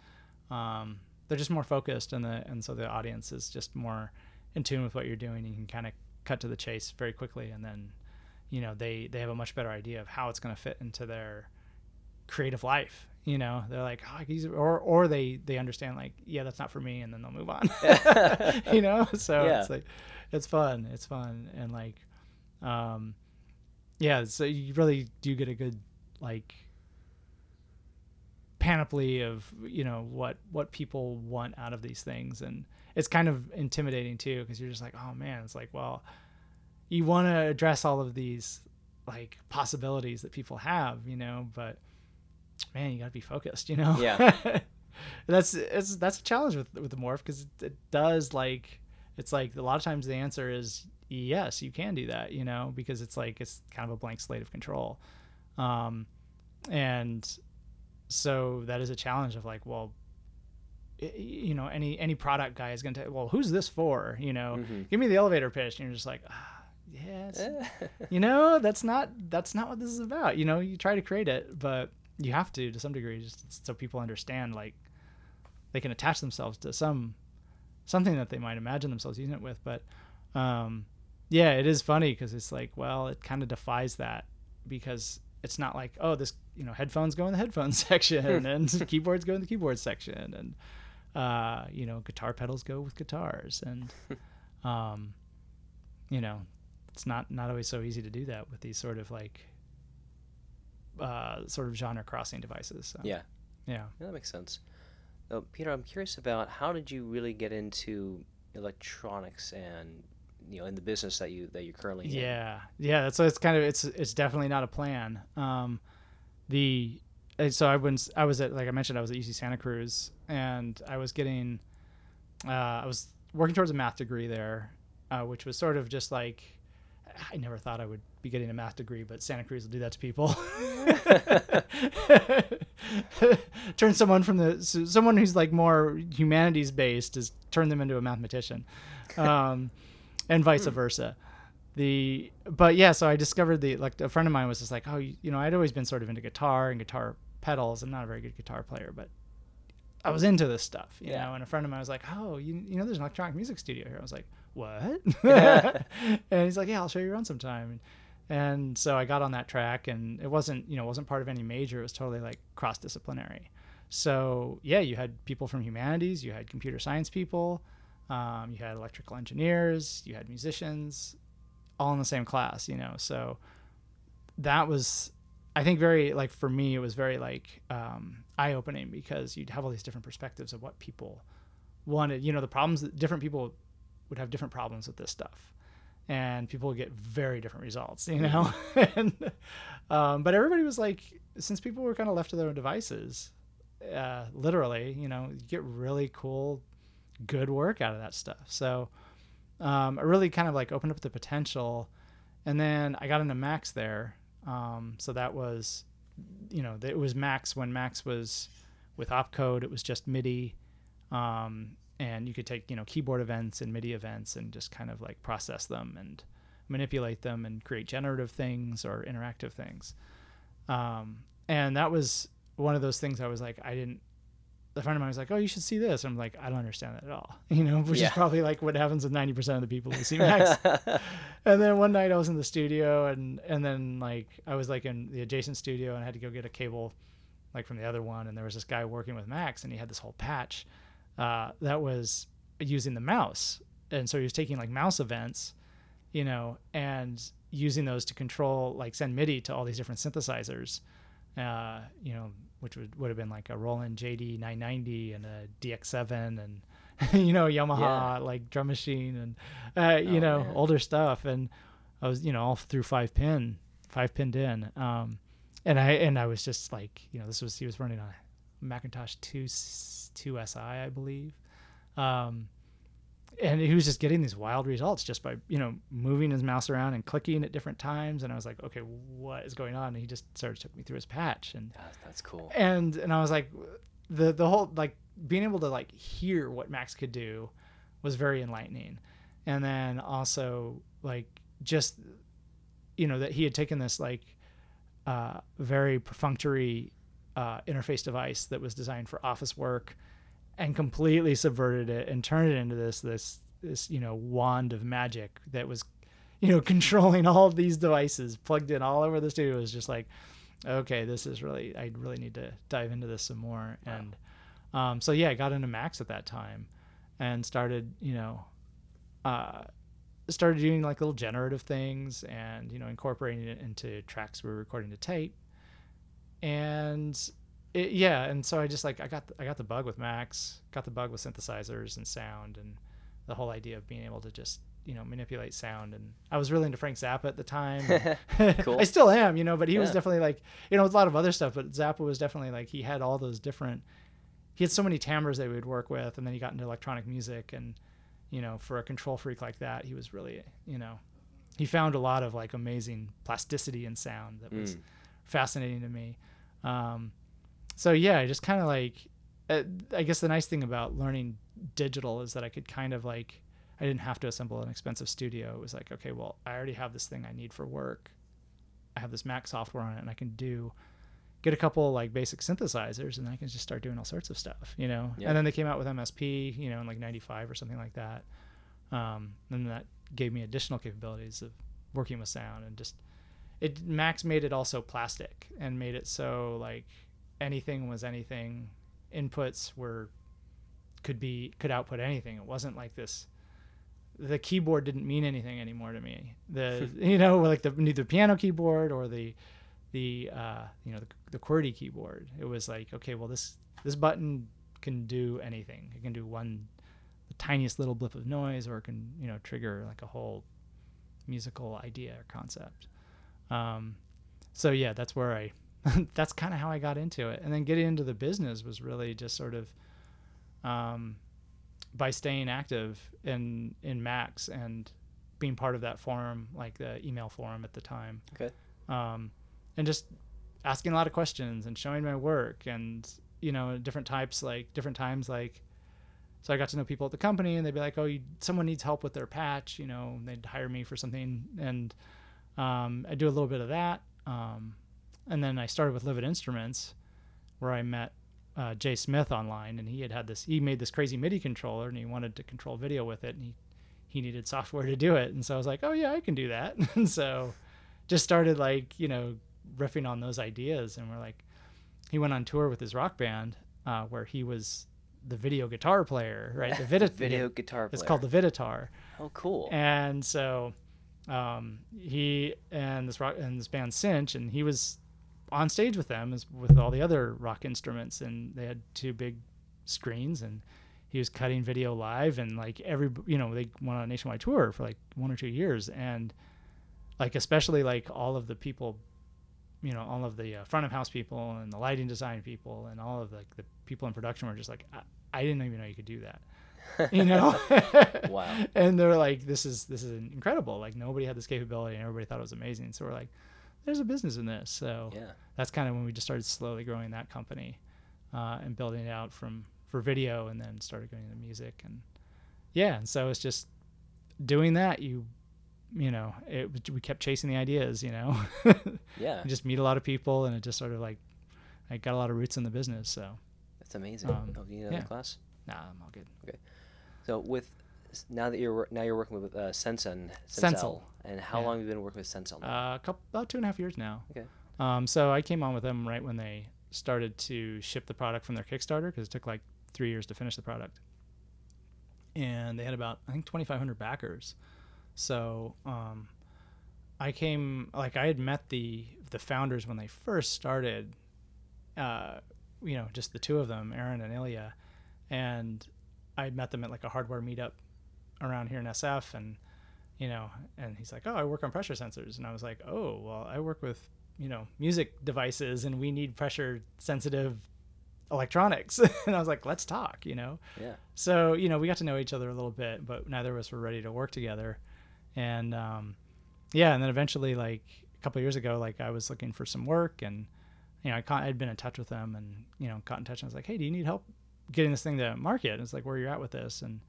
um, they're just more focused and the and so the audience is just more in tune with what you're doing you can kind of cut to the chase very quickly and then you know they they have a much better idea of how it's going to fit into their creative life you know they're like oh, he's, or or they they understand like yeah that's not for me and then they'll move on [laughs] you know so Yeah. it's like it's fun it's fun and like um yeah so you really do get a good like panoply of you know what what people want out of these things and it's kind of intimidating too because you're just like oh man it's like well you want to address all of these like possibilities that people have you know but man you got to be focused you know? Yeah. [laughs] that's it's that's a challenge with with the morph because it, it does like it's like a lot of times the answer is yes you can do that you know because it's like it's kind of a blank slate of control. Um and so that is a challenge of like well you know any any product guy is going to tell well who's this for you know? Mhm. give me the elevator pitch and you're just like ah, yes. [laughs] You know that's not that's not what this is about you know? You try to create it but you have to to some degree just so people understand like they can attach themselves to some something that they might imagine themselves using it with. But um yeah it is funny because it's like well it kind of defies that because it's not like oh this you know headphones go in the headphones [laughs] section and keyboards go in the keyboard section and uh you know guitar pedals go with guitars. And [laughs] um you know it's not not always so easy to do that with these sort of like uh sort of genre crossing devices so, Yeah. yeah Yeah, that makes sense. Uh, Peter, I'm curious about how did you really get into electronics and you know in the business that you that you're currently in? Yeah, yeah. That's it's kind of it's it's definitely not a plan. Um, the so I was I was at like I mentioned I was at UC Santa Cruz and I was getting uh, I was working towards a math degree there, uh, which was sort of just like I never thought I would be getting a math degree, but Santa Cruz will do that to people. [laughs] turn someone from the so someone who's like more humanities based is turn them into a mathematician, um, and vice versa. The but yeah, so I discovered the like a friend of mine was just like, oh, you, you know, I'd always been sort of into guitar and guitar pedals. I'm not a very good guitar player, but I was into this stuff, you Yeah. know. And a friend of mine was like, "Oh, you, you know, there's an electronic music studio here." I was like, "What?" [laughs] [laughs] And he's like, "Yeah, I'll show you around sometime." And so I got on that track, and it wasn't, you know, wasn't part of any major. It was totally like cross disciplinary. So yeah, you had people from humanities, you had computer science people, um, you had electrical engineers, you had musicians, all in the same class, you know. So that was I think very like for me it was very like um, eye opening because you'd have all these different perspectives of what people wanted. You know, the problems that different people would have different problems with this stuff, and people would get very different results. You know, [laughs] and um, but everybody was like, since people were kind of left to their own devices, uh, literally, you know, you get really cool, good work out of that stuff. So um, it really kind of like opened up the potential. And then I got into Max there. Um, so that was, you know, it was Max when Max was with opcode. It was just MIDI, um, and you could take you know keyboard events and MIDI events and just kind of like process them and manipulate them and create generative things or interactive things. Um, and that was one of those things I was like, I didn't. A friend of mine was like, "Oh, you should see this." I'm like, "I don't understand that at all," [laughs] you know, which Yeah. is probably like what happens with 90% of the people who see Max. [laughs] and then one night I was in the studio, and and then like I was like in the adjacent studio, and I had to go get a cable, like from the other one, and there was this guy working with Max, and he had this whole patch, uh, that was using the mouse, and so he was taking like mouse events, you know, and using those to control like send MIDI to all these different synthesizers, uh, you know, which would would have been like a Roland JD 990 and a DX7 and [laughs] you know Yamaha Yeah. like drum machine and uh, you Oh, know man. older stuff and I was you know all through five pin five pinned in um and I and I was just like you know this was he was running a Macintosh 2 2 SI I believe. Um and he was just getting these wild results just by you know moving his mouse around and clicking at different times. And I was like okay what is going on? And he just sort of took me through his patch. And That's, that's cool. and and I was like the the whole like being able to like hear what Max could do was very enlightening. And then also like just you know that he had taken this like uh, very perfunctory uh, interface device that was designed for office work and completely subverted it and turned it into this this this you know wand of magic that was you know [laughs] controlling all these devices plugged in all over the studio. It was just like okay this is really i really need to dive into this some more. Wow. and um, so yeah i got into max at that time and started you know uh, started doing like little generative things and you know incorporating it into tracks we were recording to tape and it, yeah and so i just like i got the, i got the bug with max got the bug with synthesizers and sound and the whole idea of being able to just you know manipulate sound and i was really into frank zappa at the time [laughs] [laughs] Cool. i still am you know but he was definitely like you know with a lot of other stuff but zappa was definitely like he had all those different he had so many timbres that we would work with and then he got into electronic music and you know for a control freak like that he was really you know he found a lot of like amazing plasticity in sound that was Mm. Fascinating to me. Um, so yeah i just kind of like uh, i guess the nice thing about learning digital is that i could kind of like i didn't have to assemble an expensive studio. It was like okay well i already have this thing i need for work. I have this mac software on it and i can do get a couple like basic synthesizers and i can just start doing all sorts of stuff you know? Yeah. and then they came out with msp you know in like 95 or something like that. Um, and that gave me additional capabilities of working with sound and just it max made it also plastic and made it so like anything was anything. Inputs were could be could output anything. It wasn't like this the keyboard didn't mean anything anymore to me. The [laughs] you know like the neither piano keyboard or the the uh you know the, the QWERTY keyboard. It was like okay well this this button can do anything. It can do one the tiniest little blip of noise or it can you know trigger like a whole musical idea or concept um so yeah that's where i [laughs] that's kind of how i got into it and then getting into the business was really just sort of um by staying active in in max and being part of that forum like the email forum at the time Okay. um and just asking a lot of questions and showing my work and you know different types like different times like so I got to know people at the company, and they'd be like, "Oh, you, someone needs help with their patch," you know. and They'd hire me for something, and um, I do a little bit of that. Um, and then I started with Livid Instruments, where I met uh, Jay Smith online, and he had had this. He made this crazy MIDI controller, and he wanted to control video with it, and he he needed software to do it. And so I was like, "Oh yeah, I can do that." [laughs] and so just started like you know riffing on those ideas, and we're like, he went on tour with his rock band, uh, where he was the video guitar player, right? The, [laughs] Vita- video guitar player. It's called the Viditar, Oh, cool. and so um, he and this rock and this band Cinch, and he was on stage with them as with all the other rock instruments, and they had two big screens, and he was cutting video live, and like every you know they went on a nationwide tour for like one or two years, and like especially like all of the people you know all of the uh, front of house people and the lighting design people and all of like the people in production were just like I, I didn't even know you could do that you know [laughs] Wow. [laughs] and they're like this is this is incredible like nobody had this capability and everybody thought it was amazing so we're like there's a business in this so Yeah. that's kind of when we just started slowly growing that company uh, and building it out from for video and then started going into music and yeah and so it's just doing that you you know, it we kept chasing the ideas, you know. [laughs] Yeah. just meet a lot of people, and it just sort of like I got a lot of roots in the business. So That's amazing. Um, oh, you need another yeah. class? nah, I'm all good. So with now that you're now you're working with uh, Sensen, Sensel. and how Yeah. long have you been working with Sensel? Uh, a couple about two and a half years now. Okay. Um, so I came on with them right when they started to ship the product from their Kickstarter because it took like three years to finish the product, and they had about I think 2,500 backers. So um, I came like I had met the the founders when they first started. Uh, you know, just the two of them, Aaron and Ilya, and I met them at like a hardware meetup around here in SF, and you know, and he's like, "Oh, I work on pressure sensors," and I was like, "Oh, well, I work with you know music devices, and we need pressure sensitive electronics," [laughs] and I was like, "Let's talk," you know. yeah. So you know, we got to know each other a little bit, but neither of us were ready to work together, and um, yeah, and then eventually, like a couple years ago, like I was looking for some work, and you know, I I'd been in touch with them, and you know, got in touch, and I was like, "Hey, do you need help getting this thing to market?" And it's like, "Where you're at with this?" and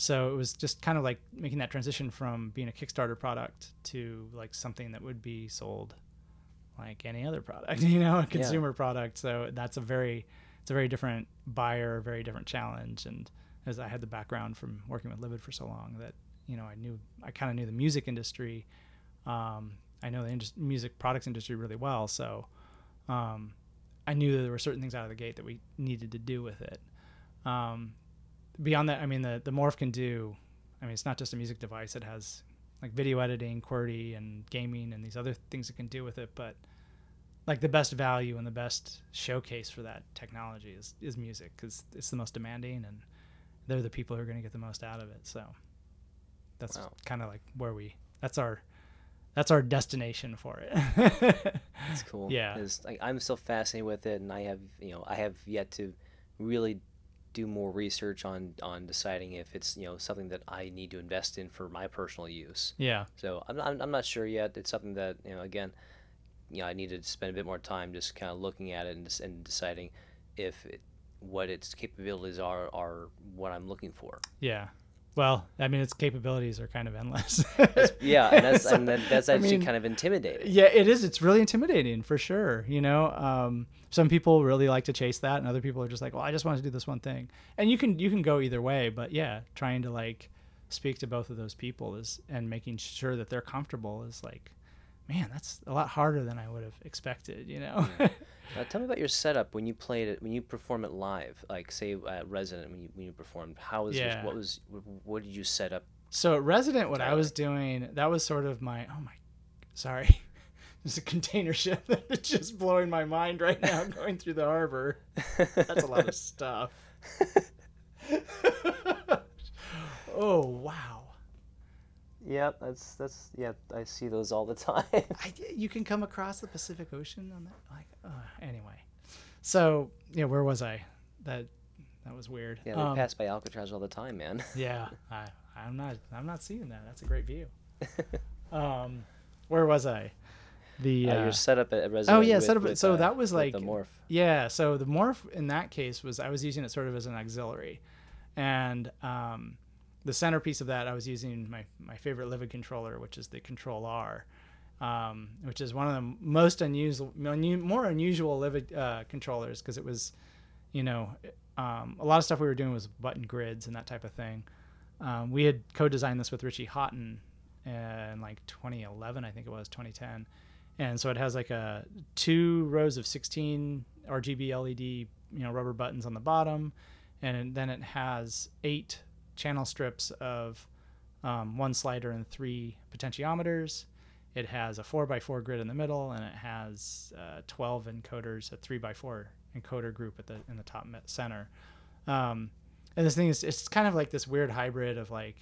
so it was just kind of like making that transition from being a Kickstarter product to like something that would be sold like any other product, [laughs] you know, a consumer product. So that's a very it's a very different buyer, very different challenge. And as I had the background from working with Livid for so long that you know I knew I kind of knew the music industry. Um, I know the indus- music products industry really well, so um, I knew that there were certain things out of the gate that we needed to do with it. Um, beyond that, I mean, the the Morph can do. I mean, it's not just a music device; it has like video editing, QWERTY, and gaming, and these other things it can do with it. But like the best value and the best showcase for that technology is is music because it's the most demanding, and they're the people who are going to get the most out of it. So that's Wow. kind of like where we. That's our. That's our destination for it. [laughs] That's cool. Yeah. 'cause, like I'm still fascinated with it, and I have you know I have yet to really do more research on on deciding if it's you know something that I need to invest in for my personal use. yeah. So I'm I'm, I'm not sure yet. It's something that you know again, you know I need to spend a bit more time just kind of looking at it and, des- and deciding if it, what its capabilities are are what I'm looking for. Yeah. Well, I mean, its capabilities are kind of endless. [laughs] Yeah, and that's and that's I actually mean, kind of intimidating. Yeah, it is. It's really intimidating for sure. You know, um, some people really like to chase that, and other people are just like, "Well, I just want to do this one thing." And you can you can go either way, but yeah, trying to like speak to both of those people is and making sure that they're comfortable is like, man, that's a lot harder than I would have expected. You know? [laughs] Uh, tell me about your setup when you played it, when you perform it live, like say at Resident when you when you performed. How was Yeah. what was what did you set up? So at Resident, what I was doing, that was sort of my oh my, sorry, [laughs] there's a container ship [laughs] that's just blowing my mind right now, [laughs] going through the harbor. That's a lot of stuff. oh wow! Yep, that's that's yeah. I see those all the time. I, you can come across the Pacific Ocean on that. Like uh, anyway, so yeah, where was I? That that was weird. yeah, they Um, pass by Alcatraz all the time, man. [laughs] Yeah, I, I'm not. I'm not seeing that. That's a great view. [laughs] Um, where was I? The Uh, uh, your setup at Resident. oh yeah, with- setup. with, so uh, that was like the morph. yeah. So the morph in that case was I was using it sort of as an auxiliary, and um, the centerpiece of that I was using my my favorite Livid controller, which is the Control R, um, which is one of the most unusual, more unusual Livid uh, controllers because it was, you know, um, a lot of stuff we were doing was button grids and that type of thing. Um, we had co-designed this with Richie Hawtin in like 2011, I think it was 2010, and so it has like a two rows of 16 RGB LED, you know, rubber buttons on the bottom, and then it has eight channel strips of um, one slider and three potentiometers. It has a four by four grid in the middle, and it has uh, 12 encoders, a three by four encoder group at the in the top center. Um, and this thing is it's kind of like this weird hybrid of like,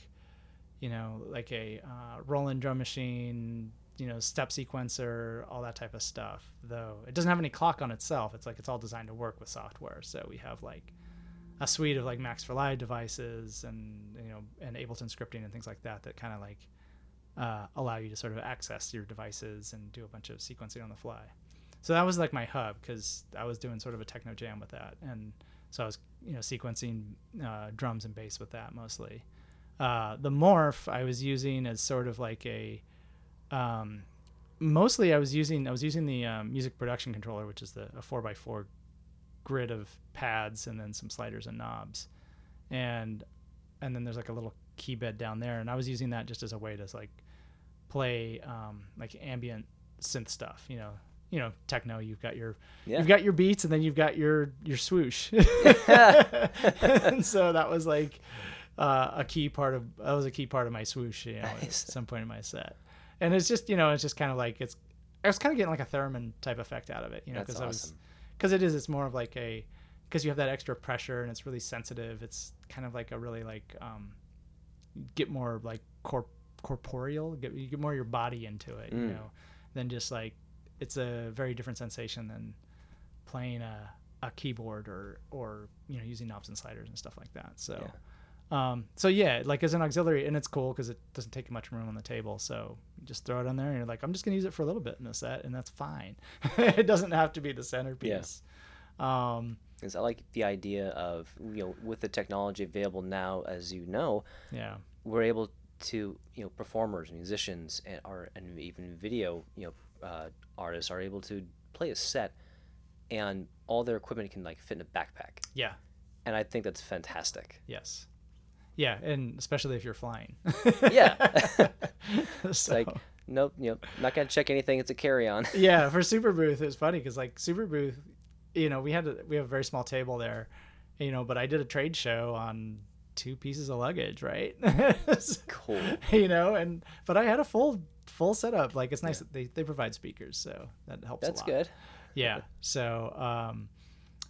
you know, like a uh, Roland drum machine, you know, step sequencer, all that type of stuff. Though it doesn't have any clock on itself. It's like it's all designed to work with software. So we have like a suite of like Max for Live devices and you know and Ableton scripting and things like that that kind of like uh, allow you to sort of access your devices and do a bunch of sequencing on the fly. So that was like my hub because I was doing sort of a techno jam with that, and so I was you know sequencing uh, drums and bass with that mostly. uh, the morph I was using as sort of like a um, mostly I was using I was using the um, music production controller, which is the a four x four grid of pads and then some sliders and knobs, and and then there's like a little key bed down there, and I was using that just as a way to like play um, like ambient synth stuff, you know. You know, techno. You've got your, Yeah. you've got your beats, and then you've got your your swoosh. [laughs] and so that was like uh, a key part of that was a key part of my swoosh. You know, at some point in my set, and it's just you know it's just kind of like it's I was kind of getting like a theremin type effect out of it. You know, because I was because it is it's more of like a because you have that extra pressure and it's really sensitive. It's kind of like a really like um, get more like corp- corporeal. Get you get more of your body into it. You Mm. know, than just like it's a very different sensation than playing a, a keyboard or or you know using knobs and sliders and stuff like that. So. Um, so yeah, like as an auxiliary, and it's cool because it doesn't take much room on the table. So you just throw it on there, and you're like, I'm just gonna use it for a little bit in a set, and that's fine. [laughs] it doesn't have to be the centerpiece. Yeah. Um, Because I like the idea of you know with the technology available now, as you know, yeah, we're able to you know performers, musicians, and are and even video you know uh, artists are able to play a set, and all their equipment can like fit in a backpack, yeah, and I think that's fantastic. yes, yeah, and especially if you're flying. Yeah. [laughs] [laughs] so, like nope, you know, not gonna check anything. It's a carry on. [laughs] yeah, for Superbooth, it was funny because like Superbooth, you know, we had a, we have a very small table there, you know, but I did a trade show on two pieces of luggage, right? [laughs] Cool. you know, and but I had a full full setup. Like it's nice that they they provide speakers, so that helps. That's a lot. good. Yeah. So, um,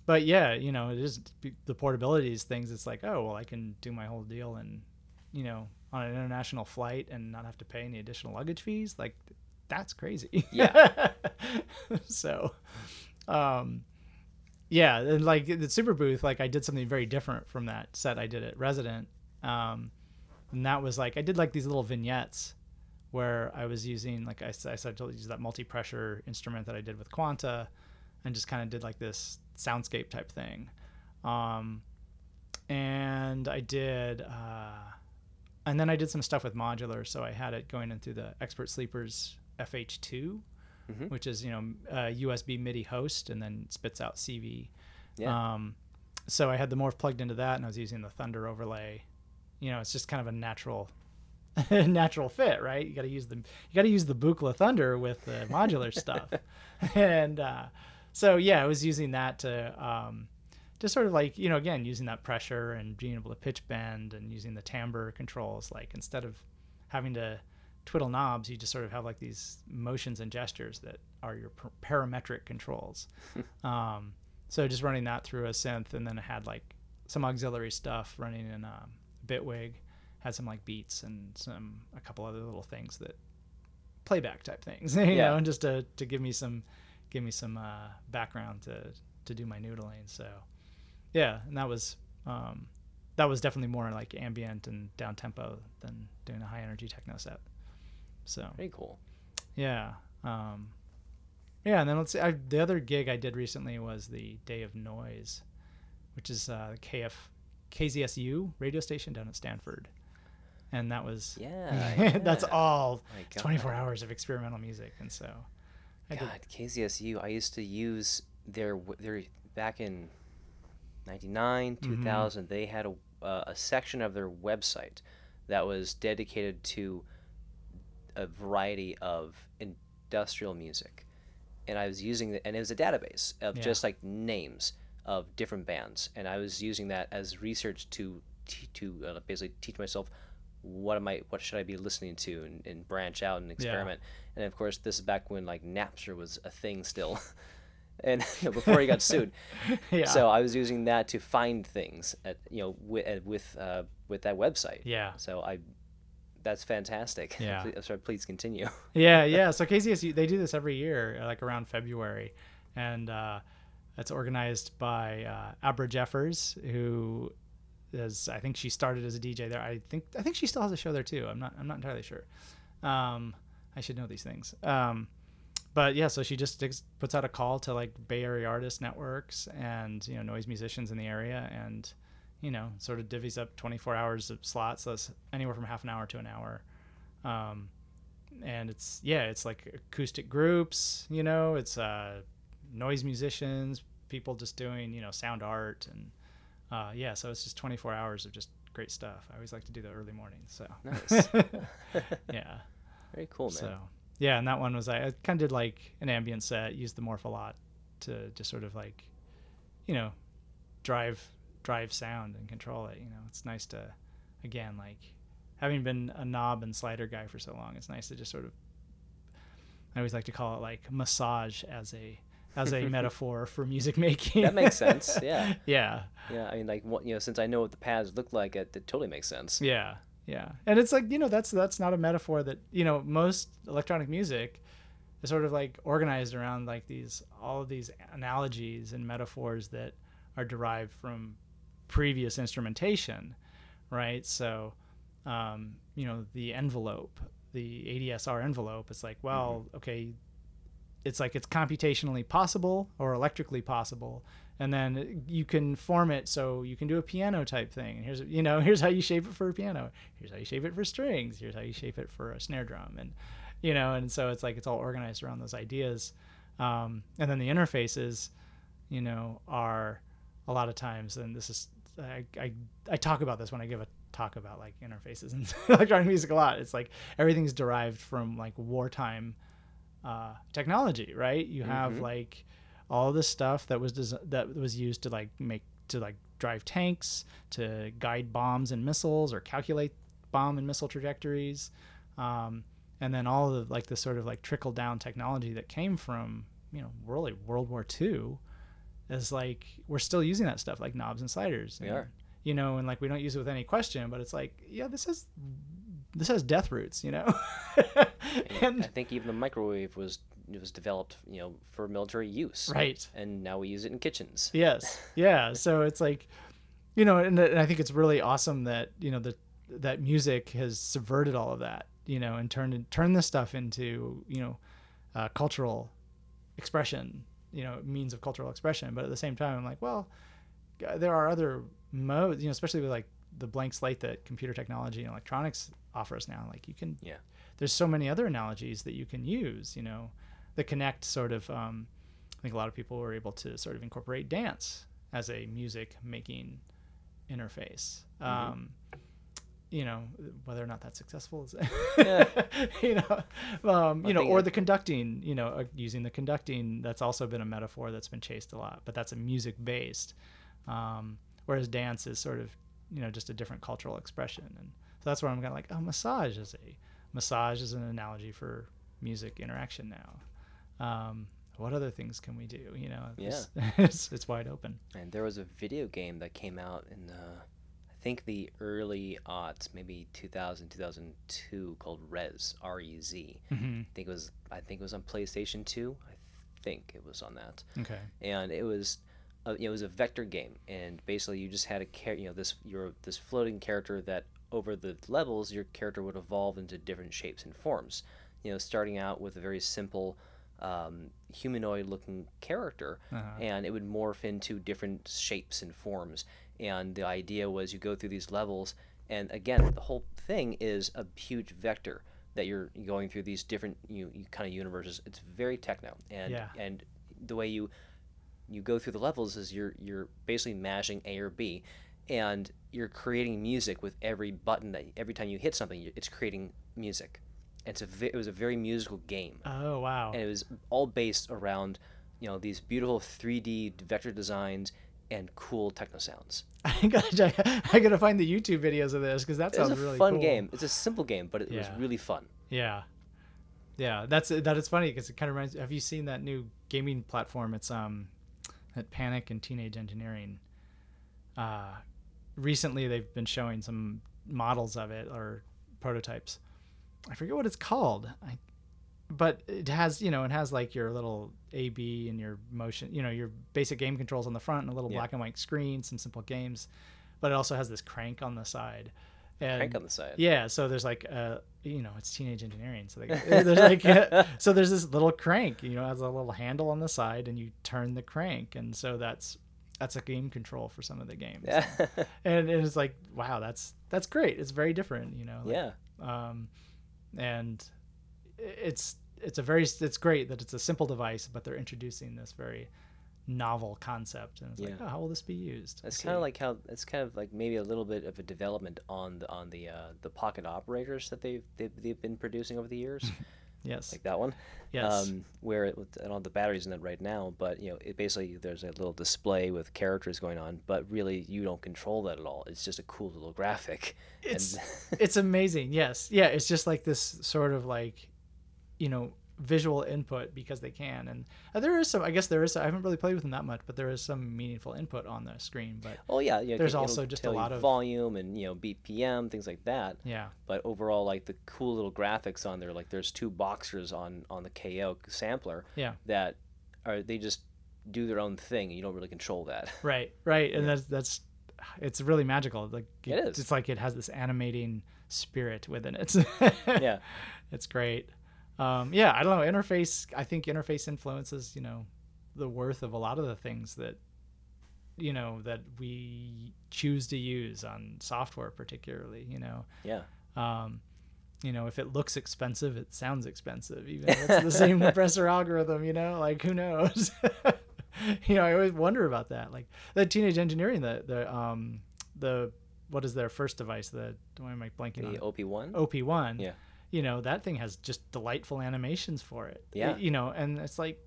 but yeah, you know, it is the portability is things. It's like, oh well, I can do my whole deal and you know on an international flight and not have to pay any additional luggage fees. Like that's crazy. Yeah. [laughs] so, um, yeah, and like the Superbooth, like I did something very different from that set I did at Resident. Um, and that was like I did like these little vignettes where I was using like I said to use that multi-pressure instrument that I did with Quanta, and just kind of did like this soundscape type thing. Um, and I did, uh, and then I did some stuff with modular. So I had it going into the Expert Sleepers FH2, Mhm. which is you know a USB MIDI host, and then spits out CV. Yeah. Um, so I had the morph plugged into that, and I was using the Thunder overlay. You know, it's just kind of a natural, [laughs] natural fit, right? You got to use the you got to use the Buchla Thunder with the [laughs] modular stuff, and uh, so yeah, I was using that to um, just sort of like you know again using that pressure and being able to pitch bend and using the timbre controls. Like instead of having to twiddle knobs, you just sort of have like these motions and gestures that are your parametric controls. [laughs] um, so just running that through a synth, and then it had like some auxiliary stuff running in um, Bitwig, had some like beats and some a couple other little things that playback type things, [laughs] you Yeah. know, and just to to give me some give me some uh, background to to do my noodling. So yeah, and that was um, that was definitely more like ambient and down tempo than doing a high energy techno set. So Very cool. yeah. Um, yeah, and then let's see. I, the other gig I did recently was the Day of Noise, which is uh, the KF KZSU radio station down at Stanford, and that was Yeah. [laughs] that's all My 24 hours of experimental music, and so I did- God, KZSU. I used to use their their back in '99, Mm-hmm. 2000. They had a uh, a section of their website that was dedicated to a variety of industrial music, and I was using the, and it was a database of Yeah. just like names of different bands, and I was using that as research to t- to uh, basically teach myself what am I what should I be listening to and, and branch out and experiment. And of course, this is back when like Napster was a thing still, [laughs] and you [laughs] know, before he got sued. [laughs] yeah, So I was using that to find things at you know with with uh, with that website. yeah, So I, that's fantastic. [laughs] Yeah. Please, sorry, please continue. [laughs] yeah, yeah. So KZSU they do this every year, like around February, and uh, it's organized by uh, Abra Jeffers, who is I think she started as a DJ there. I think I think she still has a show there too. I'm not I'm not entirely sure. Um, I should know these things. Um, but yeah, so she just puts out a call to like Bay Area artist networks and you know noise musicians in the area, and you know, sort of divvies up 24 hours of slots. So it's anywhere from half an hour to an hour. Um, and it's yeah, it's like acoustic groups. You know, it's uh, noise musicians, people just doing you know sound art and uh, yeah. So it's just 24 hours of just great stuff. I always like to do the early morning. So Nice. [laughs] [laughs] yeah. Very cool, man. So yeah, and that one was I, I kind of did like an ambient set, used the morph a lot to just sort of like, you know, drive drive sound and control it. You know, it's nice to, again, like having been a knob and slider guy for so long, it's nice to just sort of. I always like to call it like massage as a as a [laughs] metaphor for music [laughs] making. That makes sense. [laughs] Yeah. yeah. Yeah. I mean, like, you know, since I know what the pads look like, it, it totally makes sense. Yeah, yeah, and it's like you know that's that's not a metaphor that you know most electronic music is sort of like organized around like these all of these analogies and metaphors that are derived from previous instrumentation, right? So, um, you know, the envelope, the ADSR envelope, it's like well, okay, it's like it's computationally possible or electrically possible. And then you can form it so you can do a piano type thing. And here's you know [laughs] here's how you shape it for a piano. Here's how you shape it for strings. Here's how you shape it for a snare drum. And you know and so it's like it's all organized around those ideas. Um, and then the interfaces you know are a lot of times and this is I, I, I talk about this when I give a talk about like interfaces and [laughs] electronic music a lot it's like everything's derived from like wartime uh, technology, right? You have Mhm. like all this stuff that was des- that was used to like make to like drive tanks, to guide bombs and missiles, or calculate bomb and missile trajectories, um, and then all of like the sort of like trickle down technology that came from you know really World War II is like we're still using that stuff like knobs and sliders. We and, are. You know, and like we don't use it with any question, but it's like yeah, this has this has death roots, you know. And [laughs] I think even the microwave was it was developed, you know, for military use. right. And now we use it in kitchens. Yes. [laughs] Yeah. So it's like, you know, and, and I think it's really awesome that you know that that music has subverted all of that, you know, and turned turned this stuff into you know, uh, cultural expression, you know, means of cultural expression. But at the same time, I'm like, well, there are other modes, you know, especially with like the blank slate that computer technology and electronics offers now. Like you can, Yeah. There's so many other analogies that you can use, you know, that connect sort of. Um, I think a lot of people were able to sort of incorporate dance as a music making interface. Um, you know, whether or not that's successful is, Yeah. [laughs] you know, um, you know, or the conducting, you know, uh, using the conducting. That's also been a metaphor that's been chased a lot, but that's a music based. Um, whereas dance is sort of, you know, just a different cultural expression, and so that's where I'm kind of like, oh, massage is a massage is an analogy for music interaction now. Um, what other things can we do? You know, it's, [laughs] it's, it's wide open. And there was a video game that came out in the, think the early aughts, maybe 2000, 2002, called Rez, R-E-Z. hmm I think it was, I think it was on PlayStation 2. I think it was on that. Okay. and it was a, you know, it was a vector game and basically you just had a char- you know this you're this floating character that over the levels your character would evolve into different shapes and forms you know starting out with a very simple um, humanoid looking character Uh-huh. and it would morph into different shapes and forms and the idea was you go through these levels and again the whole thing is a huge vector that you're going through these different you, you kind of universes it's very techno and Yeah. and the way you you go through the levels is you're you're basically mashing A or B and you're creating music with every button that every time you hit something it's creating music it's a it was a very musical game Oh wow. and it was all based around you know these beautiful 3D vector designs and cool techno sounds. [laughs] I gotta, I gotta find the YouTube videos of this because that sounds a really fun cool. game. It's a simple game, but it was really fun. Yeah, yeah. That's that is funny because it kind of reminds. Have you seen that new gaming platform? It's um, that Panic and Teenage Engineering. Uh, recently they've been showing some models of it or prototypes. I forget what it's called. I, but it has you know it has like your little A B and your motion you know your basic game controls on the front and a little Yeah. black and white screen, some simple games, but it also has this crank on the side. And Crank on the side. yeah, so there's like uh you know, it's teenage engineering. So they, there's like uh, [laughs] so there's this little crank, you know, has a little handle on the side and you turn the crank and so that's that's a game control for some of the games. Yeah. [laughs] and, and it's like wow that's that's great it's very different you know like, yeah. um and it's it's a very it's great that it's a simple device but they're introducing this very novel concept. And it's like oh, how will this be used? It's kind of like how it's kind of like maybe a little bit of a development on the on the uh, the pocket operators that they've, they've they've been producing over the years, [laughs] yes. Like that one. yes. Um, where it with and all the batteries in it right now, but you know, it basically there's a little display with characters going on, but really you don't control that at all. It's just a cool little graphic. And- it's [laughs] it's amazing. Yes. Yeah it's just like this sort of like you know visual input because they can and uh, there is some i guess there is i haven't really played with them that much but there is some meaningful input on the screen but oh yeah, yeah. There's also just a lot of- volume and you know BPM things like that. yeah But overall, like the cool little graphics on there, like there's two boxers on on the KO sampler yeah that are they just do their own thing, and you don't really control that. [laughs] right right and that's that's it's really magical like It is. it's like it has this animating spirit within it yeah, [laughs] it's great um yeah i don't know interface i think interface influences you know the worth of a lot of the things that you know that we choose to use on software particularly you know yeah. um you know if it looks expensive it sounds expensive even if it's the same [laughs] compressor algorithm you know like who knows [laughs] you know i always wonder about that like the teenage engineering the the um the what is their first device the why am i blanking on The? OP one. op1 Yeah. You know that thing has just delightful animations for it Yeah. you know and it's like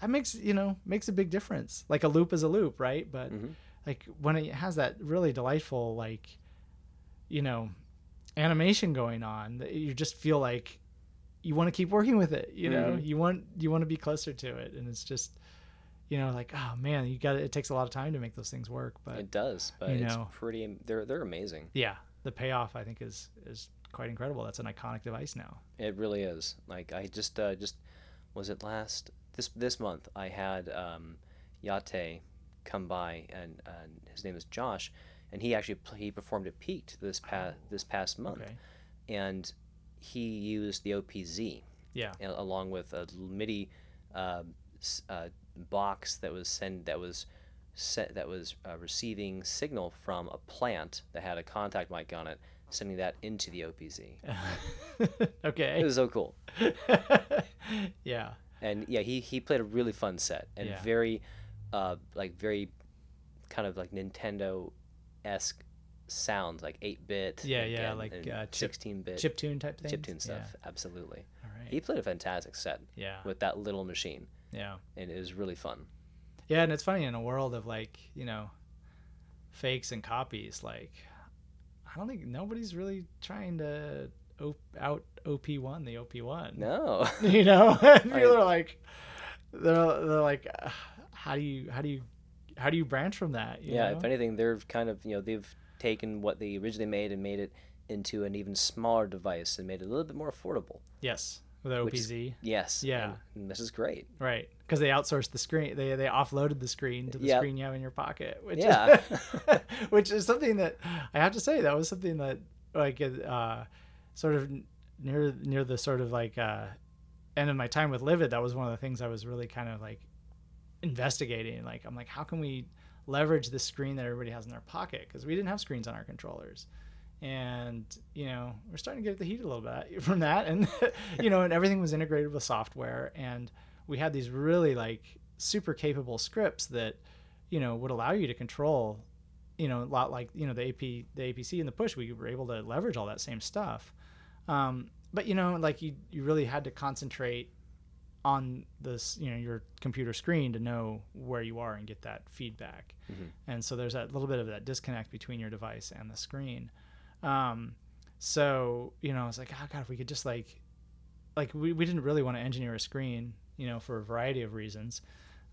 that makes you know makes a big difference like a loop is a loop right but Mhm. like when it has that really delightful like you know animation going on that you just feel like you want to keep working with it you know Mhm. you want you want to be closer to it and it's just you know like oh man you got it takes a lot of time to make those things work but It does, but you it's pretty. They're they're amazing. yeah the payoff i think is is quite incredible. That's an iconic device now. It really is. Like I just uh, just was it last this this month I had um, Yate come by and, and his name is Josh, and he actually he performed at Peaked this past this past month, okay. And he used the OPZ yeah. Along with a MIDI uh, uh, box that was send that was set that was uh, receiving signal from a plant that had a contact mic on it, sending that into the OPZ. [laughs] Okay. It was so cool. [laughs] yeah and yeah, he he played a really fun set and Yeah. very, uh, like very, kind of like Nintendo, esque sounds like eight bit. Yeah, yeah, like, uh, chip- sixteen bit chip tune type thing chip tune stuff. Absolutely, all right he played a fantastic set yeah with that little machine, yeah and it was really fun. Yeah, and it's funny in a world of like, you know, fakes and copies, like I don't think nobody's really trying to op- out OP1 the OP1. No, [laughs] You know, [laughs] people are like they're, they're like uh, how do you how do you how do you branch from that? you yeah. know? If anything, they're kind of you know they've taken what they originally made and made it into an even smaller device and made it a little bit more affordable. yes, with the is- OPZ. Yes. Yeah. and- and this is great. Right, because they outsourced the screen. They they offloaded the screen to the Yep. screen you have in your pocket. Which Yeah. is, [laughs] [laughs] which is something that I have to say that was something that like uh, sort of near near the sort of like uh, end of my time with Livid. That was one of the things I was really kind of like investigating. Like I'm like, how can we leverage the screen that everybody has in their pocket? Because we didn't have screens on our controllers. And you know we're starting to get the heat a little bit [laughs] from that, and you know, and everything was integrated with software, and we had these really like super capable scripts that you know would allow you to control you know a lot like you know the ap the apc and the push we were able to leverage all that same stuff. Um, but you know like you, you really had to concentrate on this you know your computer screen to know where you are and get that feedback. Mhm. and so there's that little bit of that disconnect between your device and the screen. Um, so you know it's like oh god if we could just like like we, we didn't really want to engineer a screen you know for a variety of reasons.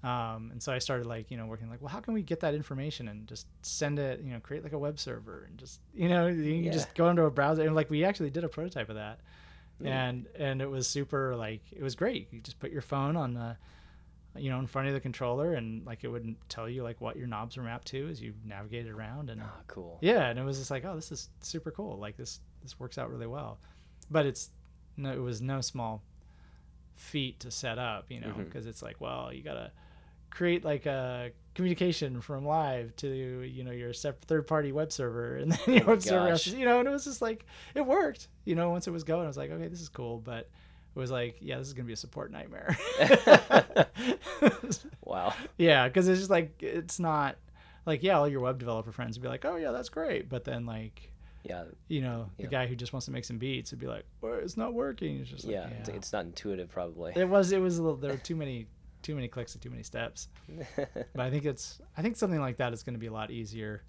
Um, and so i started like you know working like well how can we get that information and just send it you know create like a web server and just you know you can Yeah. just go into a browser. And like we actually did a prototype of that. Mm. and and it was super like it was great. You just put your phone on the you know in front of the controller and like it wouldn't tell you like what your knobs were mapped to as you navigated around. And Ah, cool. yeah and it was just like oh this is super cool. Like this this works out really well. But it's no it was no small feat to set up you know mm-hmm. because it's like well you gotta create like a communication from live to you know your third party web server and [laughs] then your Oh web server has you know and it was just like it worked you know once it was going i was like okay this is cool but it was like yeah this is gonna be a support nightmare. [laughs] [laughs] Wow. yeah because it's just like it's not like yeah all your web developer friends would be like oh yeah that's great but then like Yeah. you know the Yeah. guy who just wants to make some beats would be like well, it's not working it's just like, Yeah. It's, it's not intuitive, probably. it was it was a little there were [laughs] too many too many clicks and too many steps [laughs] but I think it's I think something like that is going to be a lot easier.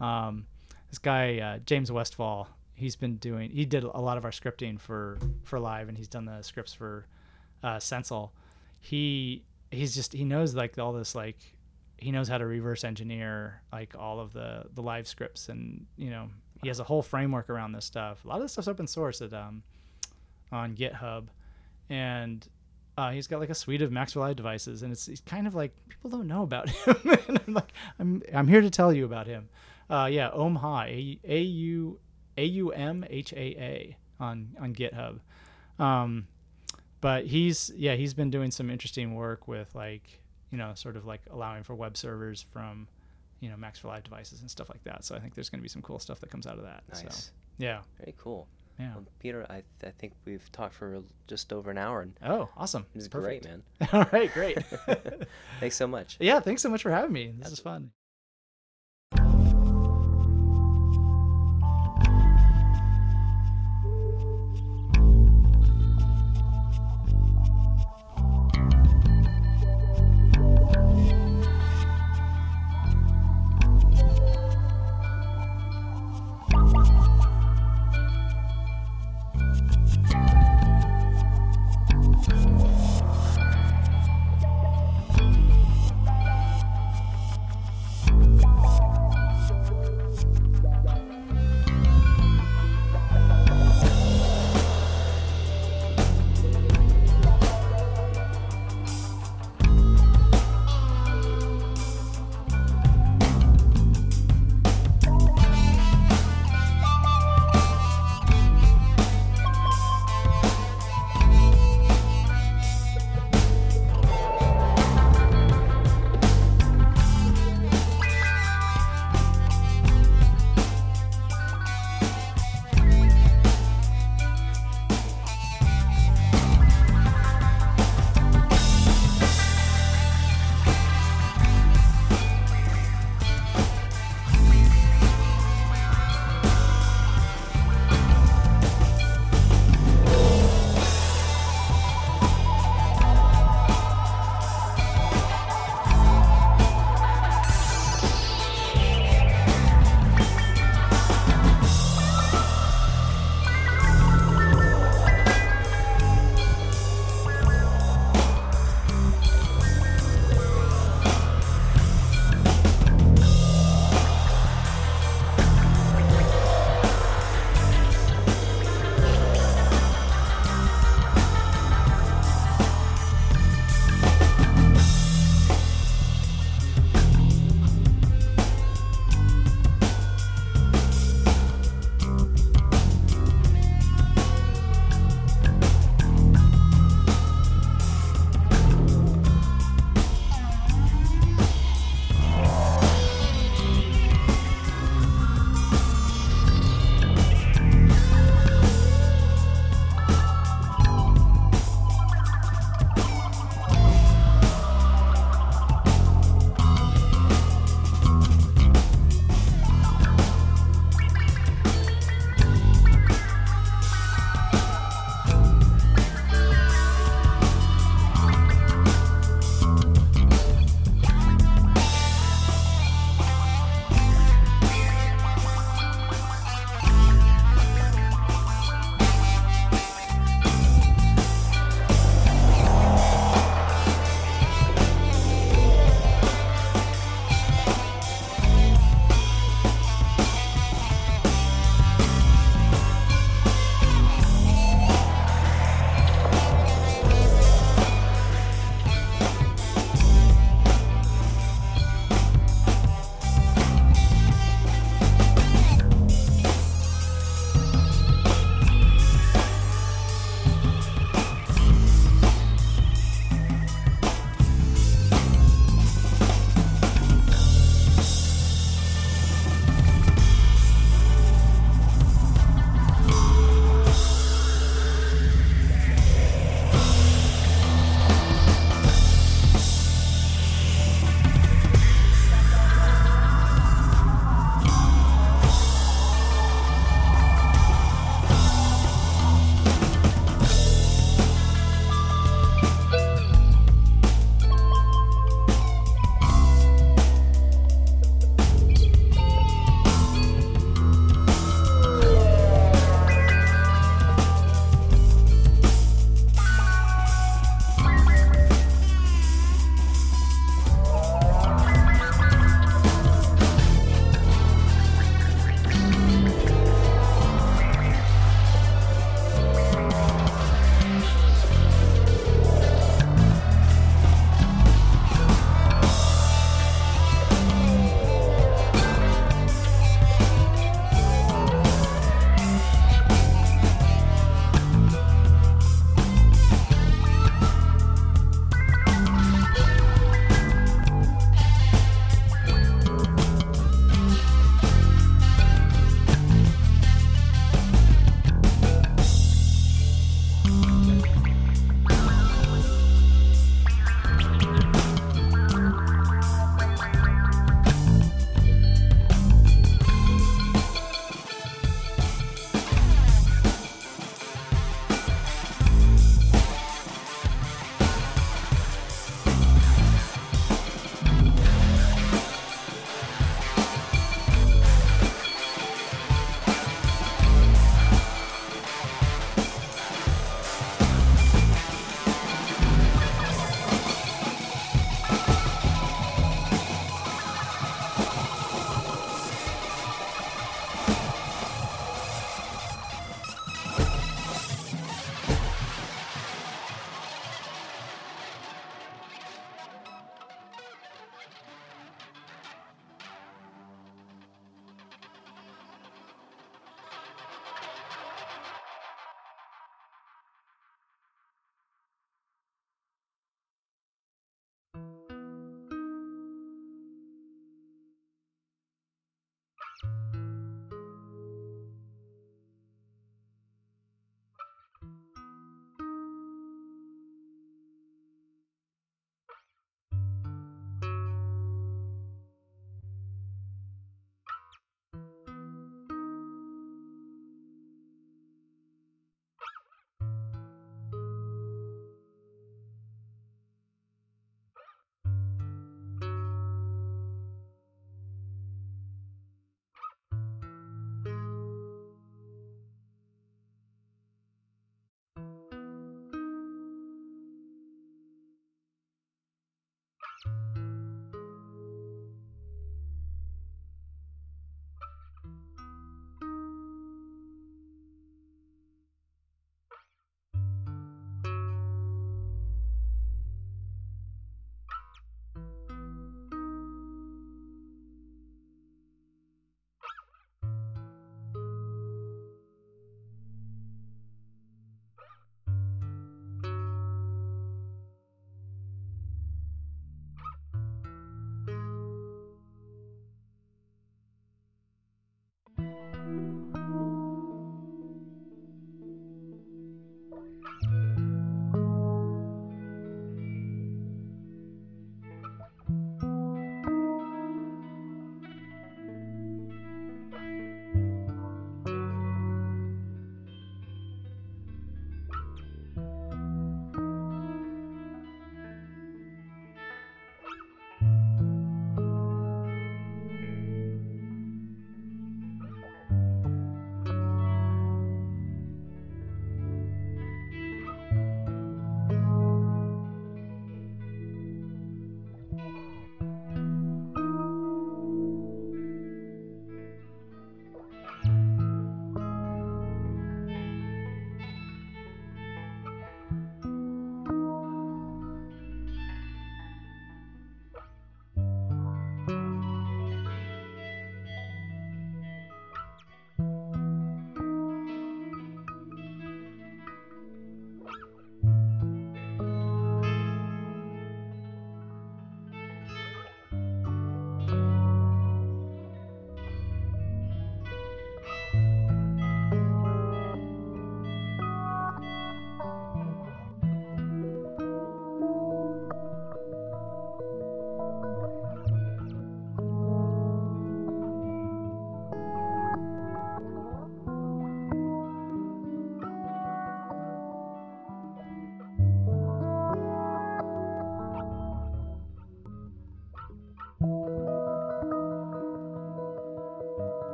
Um, this guy uh, James Westfall, he's been doing he did a lot of our scripting for for live, and he's done the scripts for uh, Sensel. He he's just he knows like all this like he knows how to reverse engineer like all of the the live scripts, and you know he has a whole framework around this stuff. A lot of this stuff's open source at um on GitHub, and uh, he's got like a suite of Maxwell devices, and it's, it's kind of like people don't know about [laughs] him. and I'm like, I'm I'm here to tell you about him. Uh, yeah, Aumhaa, A U A U M H A A on on GitHub. Um, but he's yeah he's been doing some interesting work with like you know sort of like allowing for web servers from you know Max for Live devices and stuff like that. So I think there's going to be some cool stuff that comes out of that. nice. So yeah, Very cool. yeah. Well, Peter, I, I think we've talked for just over an hour, and Oh, awesome. it's Perfect. great, man. [laughs] All right, great. [laughs] Thanks so much. Yeah, thanks so much for having me. This is fun.